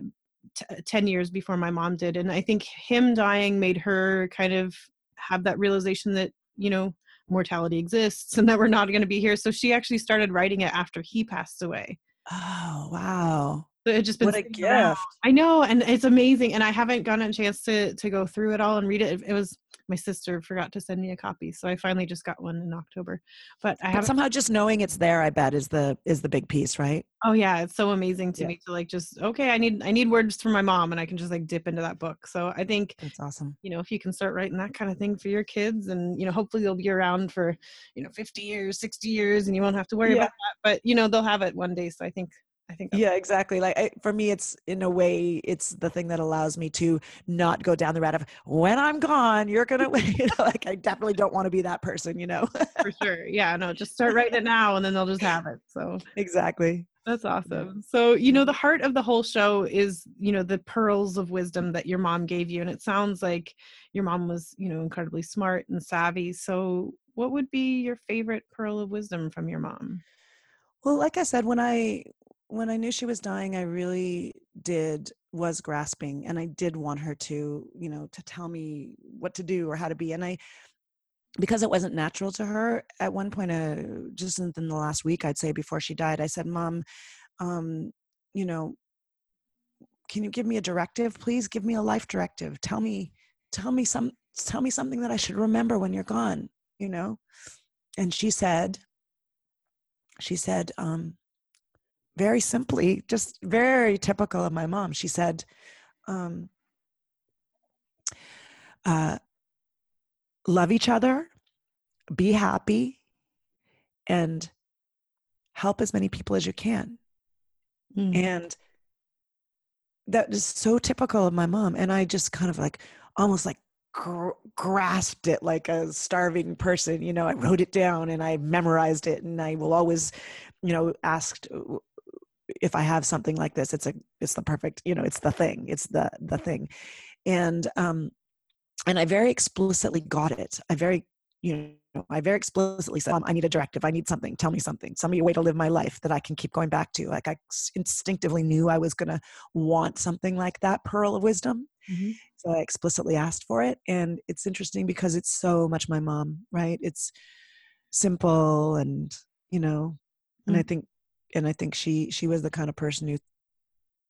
Speaker 1: t- 10 years before my mom did and i think him dying made her kind of have that realization that you know mortality exists and that we're not going to be here. So she actually started writing it after he passed away.
Speaker 2: Oh wow.
Speaker 1: So it just been
Speaker 2: what a gift.
Speaker 1: I know and it's amazing and i haven't gotten a chance to to go through it all and read it it, it was my sister forgot to send me a copy, so I finally just got one in October. But I have
Speaker 2: somehow just knowing it's there, I bet, is the is the big piece, right?
Speaker 1: Oh yeah, it's so amazing to
Speaker 2: Yeah.
Speaker 1: me to like just okay, I need I need words from my mom, and I can just like dip into that book. So I think
Speaker 2: That's awesome.
Speaker 1: you know if you can start writing that kind of thing for your kids, and you know hopefully they'll be around for you know 50 years, 60 years, and you won't have to worry
Speaker 2: Yeah.
Speaker 1: about that. But you know they'll have it one day. So I think I think
Speaker 2: Yeah, exactly. Like I, for me, it's in a way, it's the thing that allows me to not go down the route of when I'm gone, you're gonna. (laughs) You know, like I definitely don't want to be that person. You know.
Speaker 1: for sure. Yeah, no, just start writing it (laughs) now, and then they'll just have it. So
Speaker 2: exactly.
Speaker 1: That's awesome. So, you know, the heart of the whole show is, you know, the pearls of wisdom that your mom gave you. And it sounds like your mom was, you know, incredibly smart and savvy. So, what would be your favorite pearl of wisdom from your mom?
Speaker 2: Well, like I said, when I when I knew she was dying, I really did was grasping, and I did want her to, you know, to tell me what to do or how to be, and I because it wasn't natural to her at one point uh, just in, the last week i'd say before she died i said mom um, you know can you give me a directive? Please give me a life directive. Tell me tell me some tell me something that i should remember when you're gone you know? And she said she said um, very simply just very typical of my mom she said um, uh, love each other, be happy, and help as many people as you can.
Speaker 1: Mm.
Speaker 2: And that is so typical of my mom. And I just kind of like almost like gr- grasped it like a starving person. You know, I wrote it down and I memorized it, and I will always, you know, asked if I have something like this. It's a, it's the perfect, you know, it's the thing. It's the the thing, and um, and I very explicitly got it. I very, you know, I very explicitly said, Mom, I need a directive. I need something. Tell me something. Tell me a way to live my life that I can keep going back to. Like I instinctively knew I was going to want something like that pearl of wisdom.
Speaker 1: Mhm.
Speaker 2: So I explicitly asked for it. And it's interesting because it's so much my mom, right? It's simple and, you know, and I
Speaker 1: Mm.
Speaker 2: think, and I think she, she was the kind of person who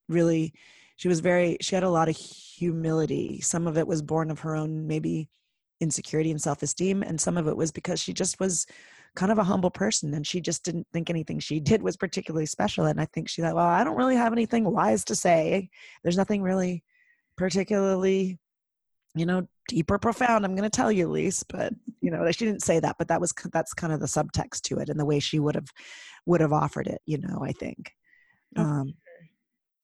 Speaker 2: really, she was very, she had a lot of humility. Some of it was born of her own, maybe insecurity and self-esteem. And some of it was because she just was kind of a humble person and she just didn't think anything she did was particularly special. And I think she thought, well, I don't really have anything wise to say. There's nothing really particularly you know deep or profound i'm going to tell you Lise, but you know she didn't say that but that was that's kind of the subtext to it and the way she would have would have offered it you know i think.
Speaker 1: Oh,
Speaker 2: um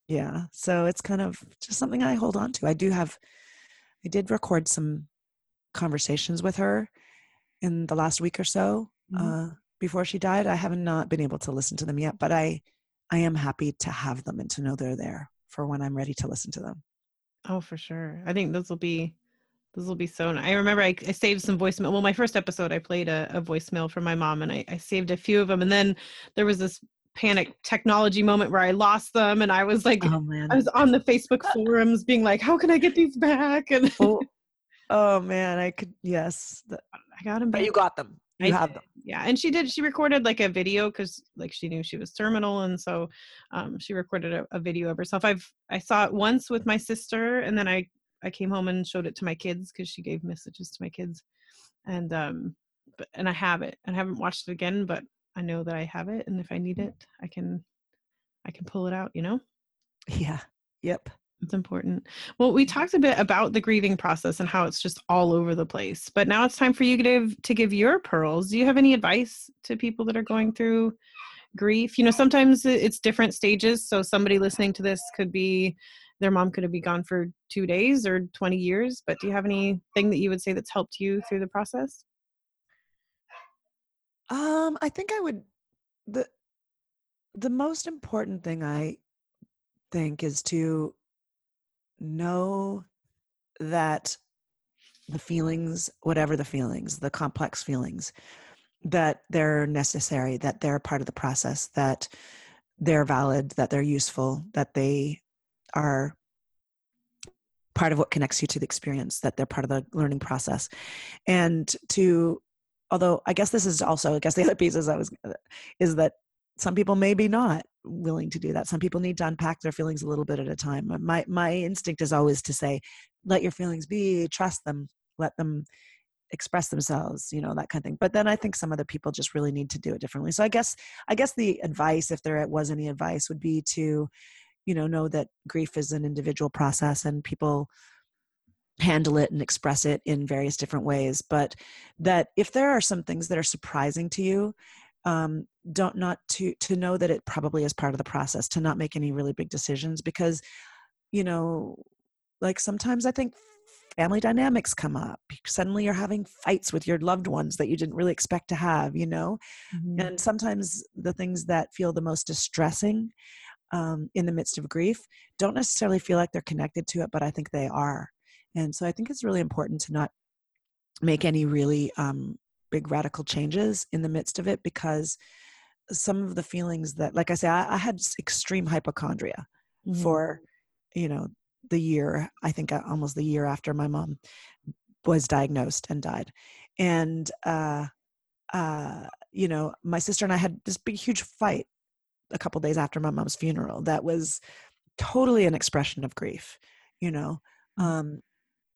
Speaker 2: yeah so it's kind of just something i hold on to. I do have i did record some conversations with her in the last week or so
Speaker 1: Mhm.
Speaker 2: uh, before she died. I have not been able to listen to them yet but i i am happy to have them and to know they're there for when i'm ready to listen to them.
Speaker 1: Oh, for sure. I think those will be those will be so. I remember I, I saved some voicemail. Well, my first episode, I played a, a voicemail from my mom, and I, I saved a few of them. And then there was this panic technology moment where I lost them, and I was like,
Speaker 2: oh man
Speaker 1: I was on the Facebook (laughs) forums being like, "How can I get these back?" And (laughs)
Speaker 2: oh, oh man i could yes
Speaker 1: I got them
Speaker 2: but
Speaker 1: back.
Speaker 2: you got them you
Speaker 1: I
Speaker 2: have
Speaker 1: did,
Speaker 2: them
Speaker 1: Yeah, and she did. She recorded like a video because like she knew she was terminal, and so um, she recorded a, a video of herself. I've I saw it once with my sister, and then I I came home and showed it to my kids because she gave messages to my kids, and um, but and I have it. I haven't watched it again, but I know that I have it, and if I need it, I can I can pull it out. You know.
Speaker 2: yeah yep
Speaker 1: It's important. Well, we talked a bit about the grieving process and how it's just all over the place. But now it's time for you to give to give your pearls. Do you have any advice to people that are going through grief? You know, sometimes it's different stages. So somebody listening to this could be their mom could have been gone for two days or 20 years. But do you have anything that you would say that's helped you through the process?
Speaker 2: um i think i would the the most important thing i think is to know that the feelings whatever the feelings the complex feelings that they're necessary that they're part of the process that they're valid that they're useful that they are part of what connects you to the experience that they're part of the learning process. And to although i guess this is also i guess the other piece is i was is that some people maybe not willing to do that. Some people need to unpack their feelings a little bit at a time. My my instinct is always to say let your feelings be trust them let them express themselves you know that kind of thing. But then i think some other people just really need to do it differently. So i guess i guess the advice if there was any advice would be to you know know that grief is an individual process and people handle it and express it in various different ways but that if there are some things that are surprising to you um, don't not to to know that it probably is part of the process to not make any really big decisions because you know like sometimes i think family dynamics come up suddenly you're having fights with your loved ones that you didn't really expect to have you know mm-hmm. and sometimes the things that feel the most distressing um, in the midst of grief don't necessarily feel like they're connected to it but i think they are and so I think it's really important to not make any really um, big radical changes in the midst of it because some of the feelings that, like I say, I, I had extreme hypochondria mm-hmm. for, you know, the year, I think uh, almost the year after my mom was diagnosed and died. And, uh, uh, you know, my sister and I had this big, huge fight a couple days after my mom's funeral that was totally an expression of grief, you know. Um,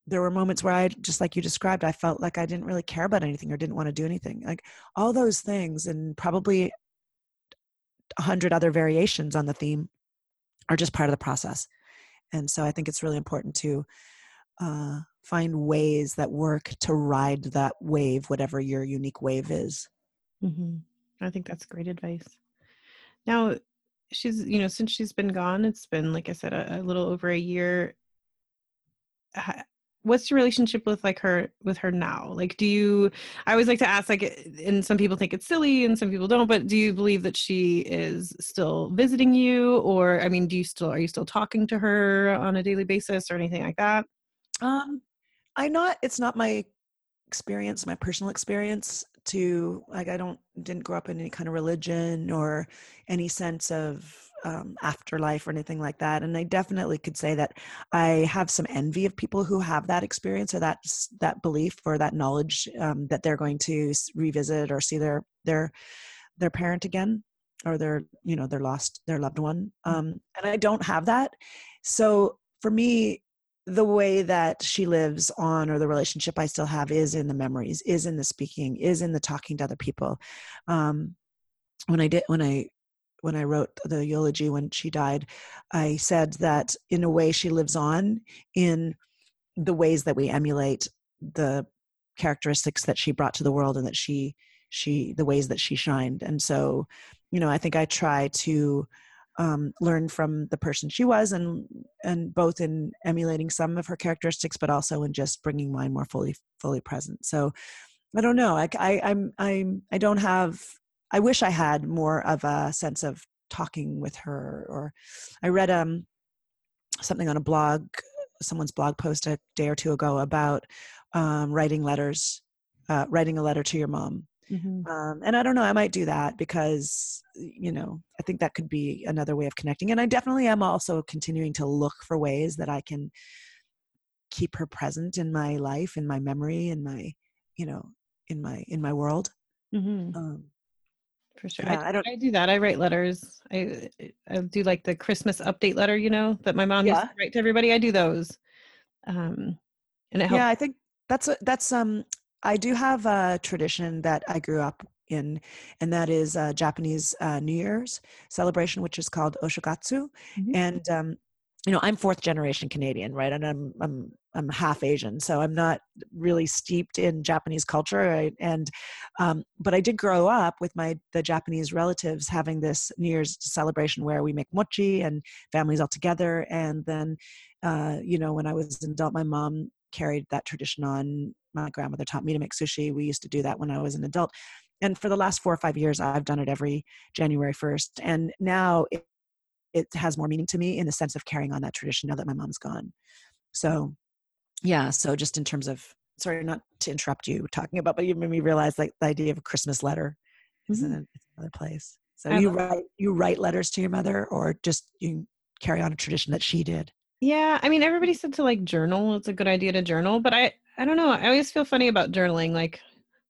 Speaker 2: there were moments where I, just like you described, I felt like I didn't really care about anything or didn't want to do anything. Like all those things, and probably a hundred other variations on the theme, are just part of the process. And so I think it's really important to uh, find ways that work to ride that wave, whatever your unique wave is.
Speaker 1: Mm-hmm. I think that's great advice. Now, she's, you know, since she's been gone, it's been, like I said, a, a little over a year. What's your relationship with like her with her now? Like do you i always like to ask like and some people think it's silly and some people don't but do you believe that she is still visiting you? Or i mean do you still are you still talking to her on a daily basis or anything like that?
Speaker 2: Um i not it's not my experience my personal experience to like i don't didn't grow up in any kind of religion or any sense of um, afterlife or anything like that. And I definitely could say that I have some envy of people who have that experience or that that belief or that knowledge um, that they're going to revisit or see their their their parent again or their you know their lost their loved one. Mm. Um, and I don't have that. So for me, the way that she lives on or the relationship I still have is in the memories, is in the speaking, is in the talking to other people. Um, when I did when I when I wrote the eulogy when she died, I said that in a way she lives on in the ways that we emulate the characteristics that she brought to the world and that she she the ways that she shined. And so, you know, I think I try to um, learn from the person she was and and both in emulating some of her characteristics but also in just bringing mine more fully fully present so i don't know I, I i'm i'm i don't have I wish I had more of a sense of talking with her. Or I read um, something on a blog, someone's blog post a day or two ago about um, writing letters, uh, writing a letter to your mom. Mm-hmm. Um, and I don't know, I might do that because, you know, I think that could be another way of connecting. And I definitely am also continuing to look for ways that I can keep her present in my life, in my memory, in my, you know, in my in my world. Mm-hmm. Um,
Speaker 1: for sure. Yeah, I, I, don't. I do that. I write letters. I I do like the Christmas update letter, you know, that my mom yeah. used to write to everybody. I do those, um, and it helps.
Speaker 2: Yeah, I think that's a, that's um. I do have a tradition that I grew up in, and that is a Japanese uh, New Year's celebration, which is called Oshogatsu, mm-hmm. and um, you know, I'm fourth generation Canadian, right? And I'm I'm I'm half Asian, so I'm not really steeped in Japanese culture. I, and um, but I did grow up with my the Japanese relatives having this New Year's celebration where we make mochi and families all together. And then, uh, you know, when I was an adult, my mom carried that tradition on. My grandmother taught me to make sushi. We used to do that when I was an adult. And for the last four or five years, I've done it every January 1st. And now it, it has more meaning to me in the sense of carrying on that tradition now that my mom's gone. So yeah so just in terms of sorry not to interrupt you talking about but you made me realize like the idea of a christmas letter is mm-hmm. in another place so you write you write letters to your mother or just you carry on a tradition that she did
Speaker 1: yeah i mean everybody said to like journal it's a good idea to journal but i i don't know i always feel funny about journaling like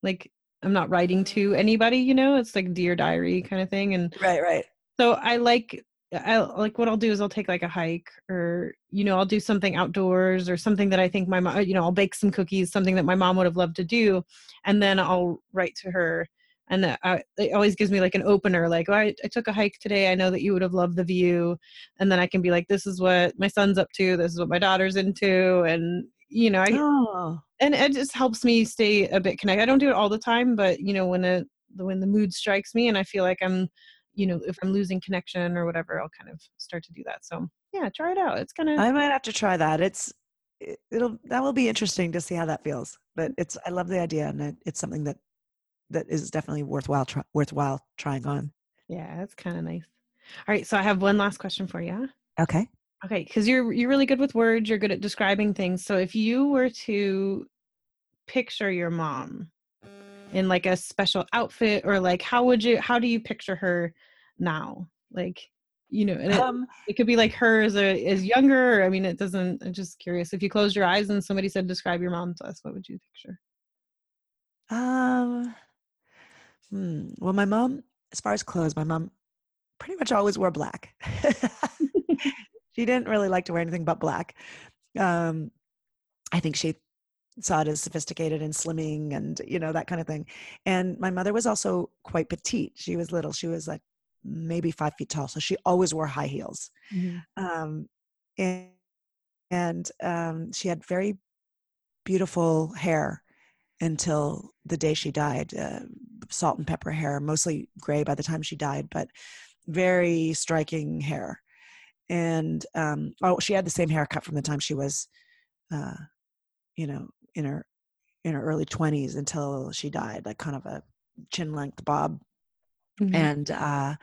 Speaker 1: like i'm not writing to anybody you know it's like dear diary kind of thing and
Speaker 2: right right.
Speaker 1: so i like I like what I'll do is I'll take like a hike or you know I'll do something outdoors or something that I think my mom you know I'll bake some cookies something that my mom would have loved to do and then I'll write to her and I, it always gives me like an opener like oh, I, I took a hike today I know that you would have loved the view and then I can be like this is what my son's up to this is what my daughter's into and you know I oh. and it just helps me stay a bit connected. I don't do it all the time but you know when it when the mood strikes me and I feel like I'm you know if i'm losing connection or whatever i'll kind of start to do that. So yeah try it out. It's gonna
Speaker 2: i might have to try that. It's it, will that will be interesting to see how that feels but it's i love the idea and it, it's something that that is definitely worthwhile try, worthwhile trying on.
Speaker 1: Yeah that's kind of nice. All right so i have one last question for you
Speaker 2: okay
Speaker 1: okay because you're you're really good with words you're good at describing things so if you were to picture your mom in like a special outfit or like how would you how do you picture her now? Like you know and it, um, it could be like her as a as (sighs) younger i mean it doesn't i'm just curious if you closed your eyes and somebody said describe your mom to us what would you picture?
Speaker 2: Um hmm, well my mom as far as clothes my mom pretty much always wore black (laughs) she didn't really like to wear anything but black. Um i think she saw it as sophisticated and slimming and you know that kind of thing. And my mother was also quite petite. She was little. She was like maybe five feet tall. So she always wore high heels. Mm-hmm. um, and, and um, she had very beautiful hair until the day she died uh, salt and pepper hair mostly gray by the time she died but very striking hair and um, oh she had the same haircut from the time she was uh, you know in her in her early 20s until she died like kind of a chin length bob mm-hmm. and uh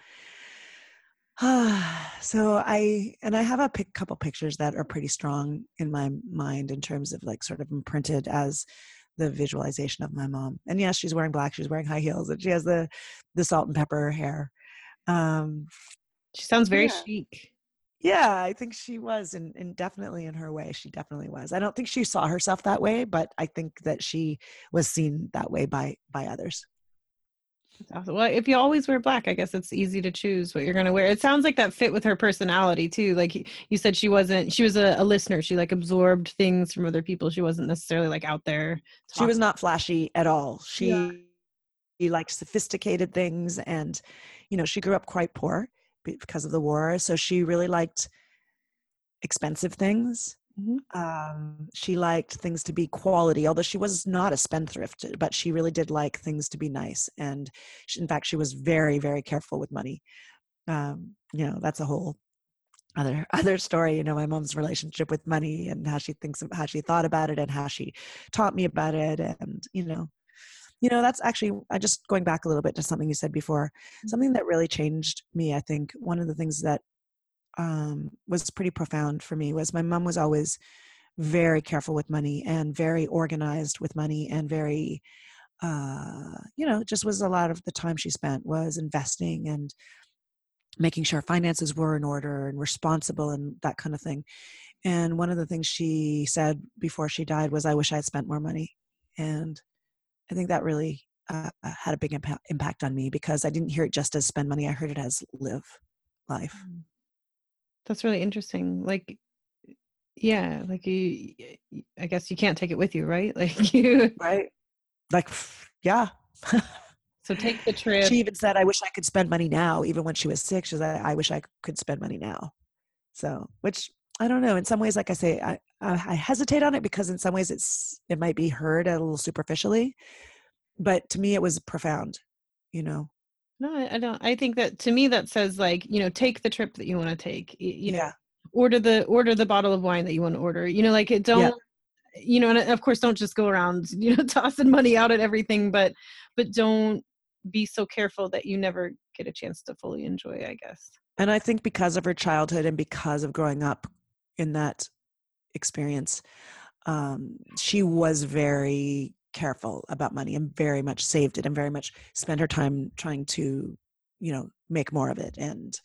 Speaker 2: (sighs) so i and i have a pic, couple pictures that are pretty strong in my mind in terms of like sort of imprinted as the visualization of my mom and yes she's wearing black she's wearing high heels and she has the the salt and pepper hair um
Speaker 1: she sounds very yeah. chic
Speaker 2: yeah i think she was and, and definitely in her way she definitely was. I don't think she saw herself that way but i think that she was seen that way by by others.
Speaker 1: Awesome. well if you always wear black i guess it's easy to choose what you're going to wear. It sounds like that fit with her personality too. Like you said she wasn't she was a, a listener. She like absorbed things from other people. She wasn't necessarily like out there
Speaker 2: talking. she was not flashy at all. She yeah. she liked sophisticated things and you know she grew up quite poor because of the war. So she really liked expensive things. Mm-hmm. Um, she liked things to be quality, although she was not a spendthrift, but she really did like things to be nice. And she, in fact, she was very, very careful with money. Um, you know, that's a whole other (laughs) other story. You know, my mom's relationship with money and how she thinks of how she thought about it and how she taught me about it. And you know, you know that's actually i just going back a little bit to something you said before mm-hmm. something that really changed me i think one of the things that um, was pretty profound for me was my mom was always very careful with money and very organized with money and very uh, you know just was a lot of the time she spent was investing and making sure finances were in order and responsible and that kind of thing and one of the things she said before she died was i wish i had spent more money and I think that really uh, had a big impact impact on me because I didn't hear it just as spend money. I heard it as live life. Mm.
Speaker 1: That's really interesting. Like, yeah, like you, I guess you can't take it with you, right? (laughs) Like you,
Speaker 2: right? Like, yeah. (laughs)
Speaker 1: so take the trip.
Speaker 2: She even said, "I wish I could spend money now." Even when she was sick, she said, "I wish I could spend money now." So, which I don't know. In some ways, like I say, I, I hesitate on it because in some ways it's it might be heard a little superficially, but to me it was profound. You know.
Speaker 1: No, I, I don't. I think that to me that says like you know take the trip that you want to take. You, you yeah. know, order the order the bottle of wine that you want to order. You know, like it don't. Yeah. You know, and uh, of course, don't just go around (laughs) you know tossing money out at everything, but but don't be so careful that you never get a chance to fully enjoy. I guess.
Speaker 2: And I think because of her childhood and because of growing up in that experience um, she was very careful about money and very much saved it and very much spent her time trying to you know make more of it and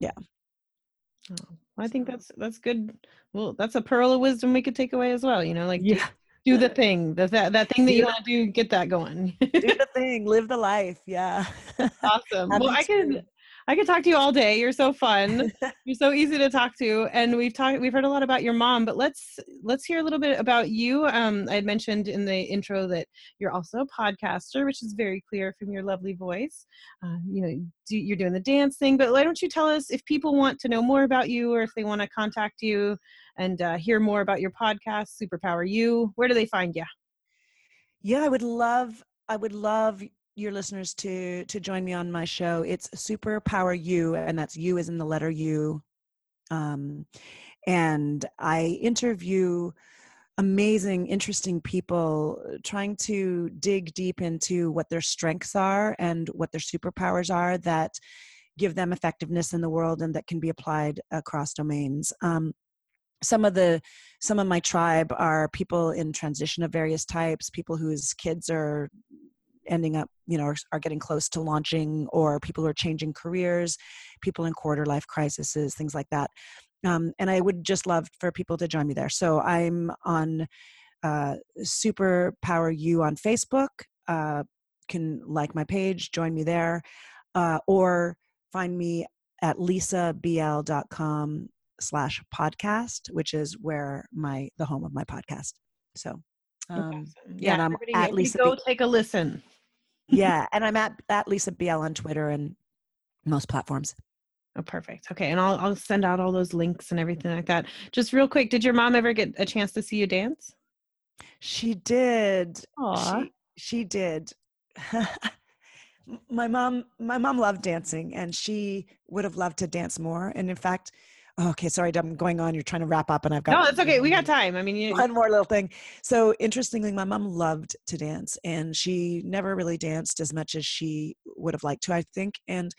Speaker 2: yeah.
Speaker 1: Oh, i think that's that's good well that's a pearl of wisdom we could take away as well you know like yeah. do, do the thing that that, that thing that you want to do get that going.
Speaker 2: Do (laughs) the thing live the life yeah. (laughs)
Speaker 1: Awesome well i could I could talk to you all day. You're so fun. (laughs) You're so easy to talk to, and we've talked. We've heard a lot about your mom, but let's let's hear a little bit about you. Um, I had mentioned in the intro that you're also a podcaster, which is very clear from your lovely voice. Uh, you know, do, you're doing the dance thing, but why don't you tell us if people want to know more about you, or if they want to contact you and uh, hear more about your podcast, Superpower U? Where do they find you?
Speaker 2: Yeah, I would love I would love your listeners to to join me on my show. It's Superpower U, and that's you is in the letter U. Um, and I interview amazing, interesting people uh, trying to dig deep into what their strengths are and what their superpowers are that give them effectiveness in the world and that can be applied across domains. Um, some of the some of my tribe are people in transition of various types people whose kids are ending up you know are, are, getting close to launching or people who are changing careers people in quarter life crises things like that. Um, and i would just love for people to join me there. So i'm on uh, Superpower You on facebook uh, can like my page join me there uh, or find me at lisabl.com slash podcast which is where my the home of my podcast. So um,
Speaker 1: yeah, yeah and I'm at Lisa. Go take a listen
Speaker 2: yeah, and I'm at at Lisa BL on Twitter and most platforms.
Speaker 1: Oh, perfect. Okay, and I'll I'll send out all those links and everything like that. Just real quick, did your mom ever get a chance to see you dance?
Speaker 2: She did.
Speaker 1: Aww.
Speaker 2: She, she did. (laughs) my mom my mom loved dancing and she would have loved to dance more and in fact okay, sorry, I'm going on. You're trying to wrap up, and I've got.
Speaker 1: No, it's okay. We got time. I mean, you...
Speaker 2: one more little thing. So interestingly, my mom loved to dance, and she never really danced as much as she would have liked to, I think. And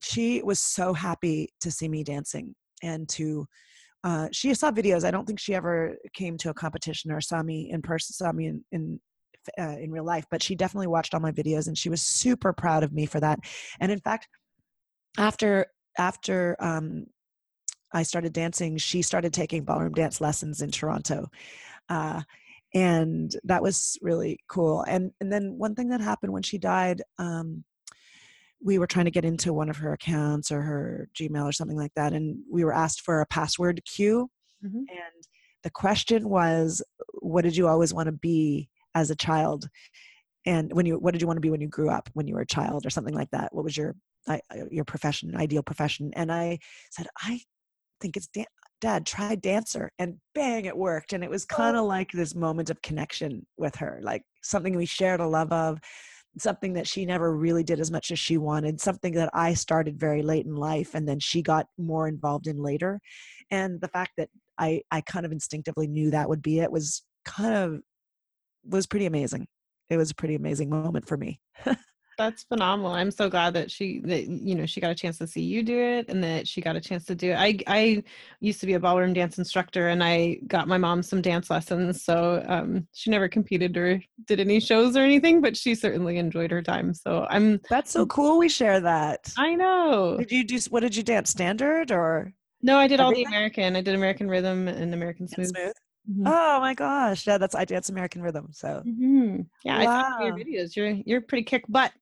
Speaker 2: she was so happy to see me dancing and to. Uh, she saw videos. I don't think she ever came to a competition or saw me in person, saw me in, in uh, in real life, but she definitely watched all my videos, and she was super proud of me for that. And in fact, after after um, I started dancing, she started taking ballroom dance lessons in Toronto. Uh, and that was really cool. And and then one thing that happened when she died, um, we were trying to get into one of her accounts or her Gmail or something like that, and we were asked for a password cue. Mm-hmm. And the question was, "What did you always want to be as a child?" And when you, what did you want to be when you grew up, when you were a child, or something like that? What was your your profession, ideal profession? And I said, I think it's da- dad try dancer and bang it worked and it was kind of oh. like this moment of connection with her like something we shared a love of something that she never really did as much as she wanted something that i started very late in life and then she got more involved in later and the fact that i i kind of instinctively knew that would be it was kind of was pretty amazing it was a pretty amazing moment for me (laughs)
Speaker 1: that's phenomenal. I'm so glad that she that you know she got a chance to see you do it and that she got a chance to do it. I I used to be a ballroom dance instructor and I got my mom some dance lessons. So um, she never competed or did any shows or anything, but she certainly enjoyed her time. So I'm
Speaker 2: That's so cool we share that.
Speaker 1: I know.
Speaker 2: Did you do what did you dance standard or
Speaker 1: No, I did everything? all the American. I did American rhythm and American smooth. smooth.
Speaker 2: Mm-hmm. Oh my gosh, yeah, that's I dance American rhythm. So
Speaker 1: mm-hmm. yeah, wow. I saw your videos. You're you're pretty kick butt.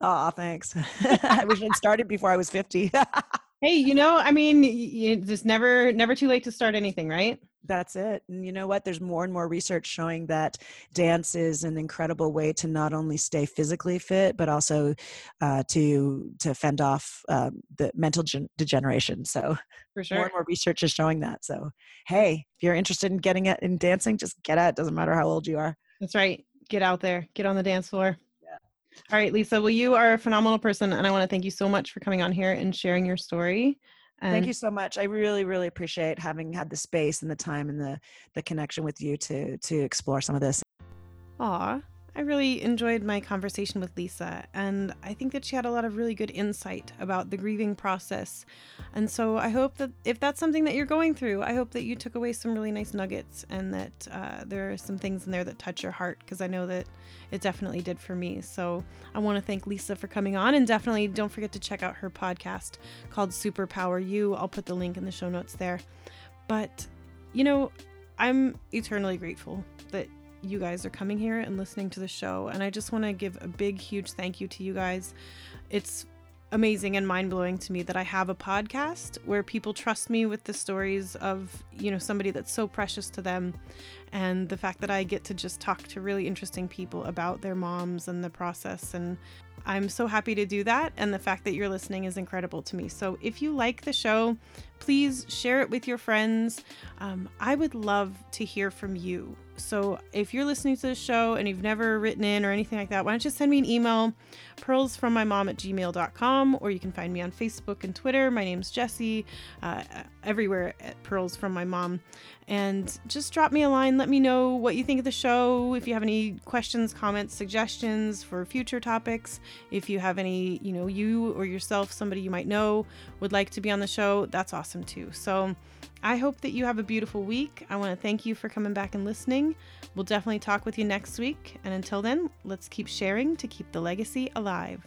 Speaker 2: Oh, thanks. (laughs) I wish I'd (laughs) started before I was 50. (laughs)
Speaker 1: hey, you know, I mean, it's never, never too late to start anything, right?
Speaker 2: That's it. And you know what? There's more and more research showing that dance is an incredible way to not only stay physically fit, but also uh, to to fend off uh, the mental gen- degeneration. So,
Speaker 1: for sure,
Speaker 2: more and more research is showing that. So, hey, if you're interested in getting it in dancing, just get at it. Doesn't matter how old you are.
Speaker 1: That's right. Get out there. Get on the dance floor. All right, Lisa. Well, you are a phenomenal person, and I want to thank you so much for coming on here and sharing your story. And
Speaker 2: thank you so much. I really, really appreciate having had the space and the time and the the connection with you to to explore some of this.
Speaker 1: Aw, I really enjoyed my conversation with Lisa, and I think that she had a lot of really good insight about the grieving process. And so I hope that if that's something that you're going through, I hope that you took away some really nice nuggets and that uh, there are some things in there that touch your heart, because I know that it definitely did for me. So I want to thank Lisa for coming on, and definitely don't forget to check out her podcast called Superpower You. I'll put the link in the show notes there. But, you know, I'm eternally grateful that you guys are coming here and listening to the show. And I just want to give a big, huge thank you to you guys. It's amazing and mind-blowing to me that I have a podcast where people trust me with the stories of, you know, somebody that's so precious to them and the fact that I get to just talk to really interesting people about their moms and the process and I'm so happy to do that and the fact that you're listening is incredible to me. So if you like the show, please share it with your friends. Um, I would love to hear from you. So if you're listening to the show and you've never written in or anything like that, why don't you send me an email, pearlsfrommymom at gmail.com, or you can find me on Facebook and Twitter. My name's Jessie, uh, everywhere at Pearls From My Mom. And just drop me a line. Let me know what you think of the show. If you have any questions, comments, suggestions for future topics, if you have any, you know, you or yourself, somebody you might know would like to be on the show, that's awesome too. So I hope that you have a beautiful week. I want to thank you for coming back and listening. We'll definitely talk with you next week. And until then, let's keep sharing to keep the legacy alive.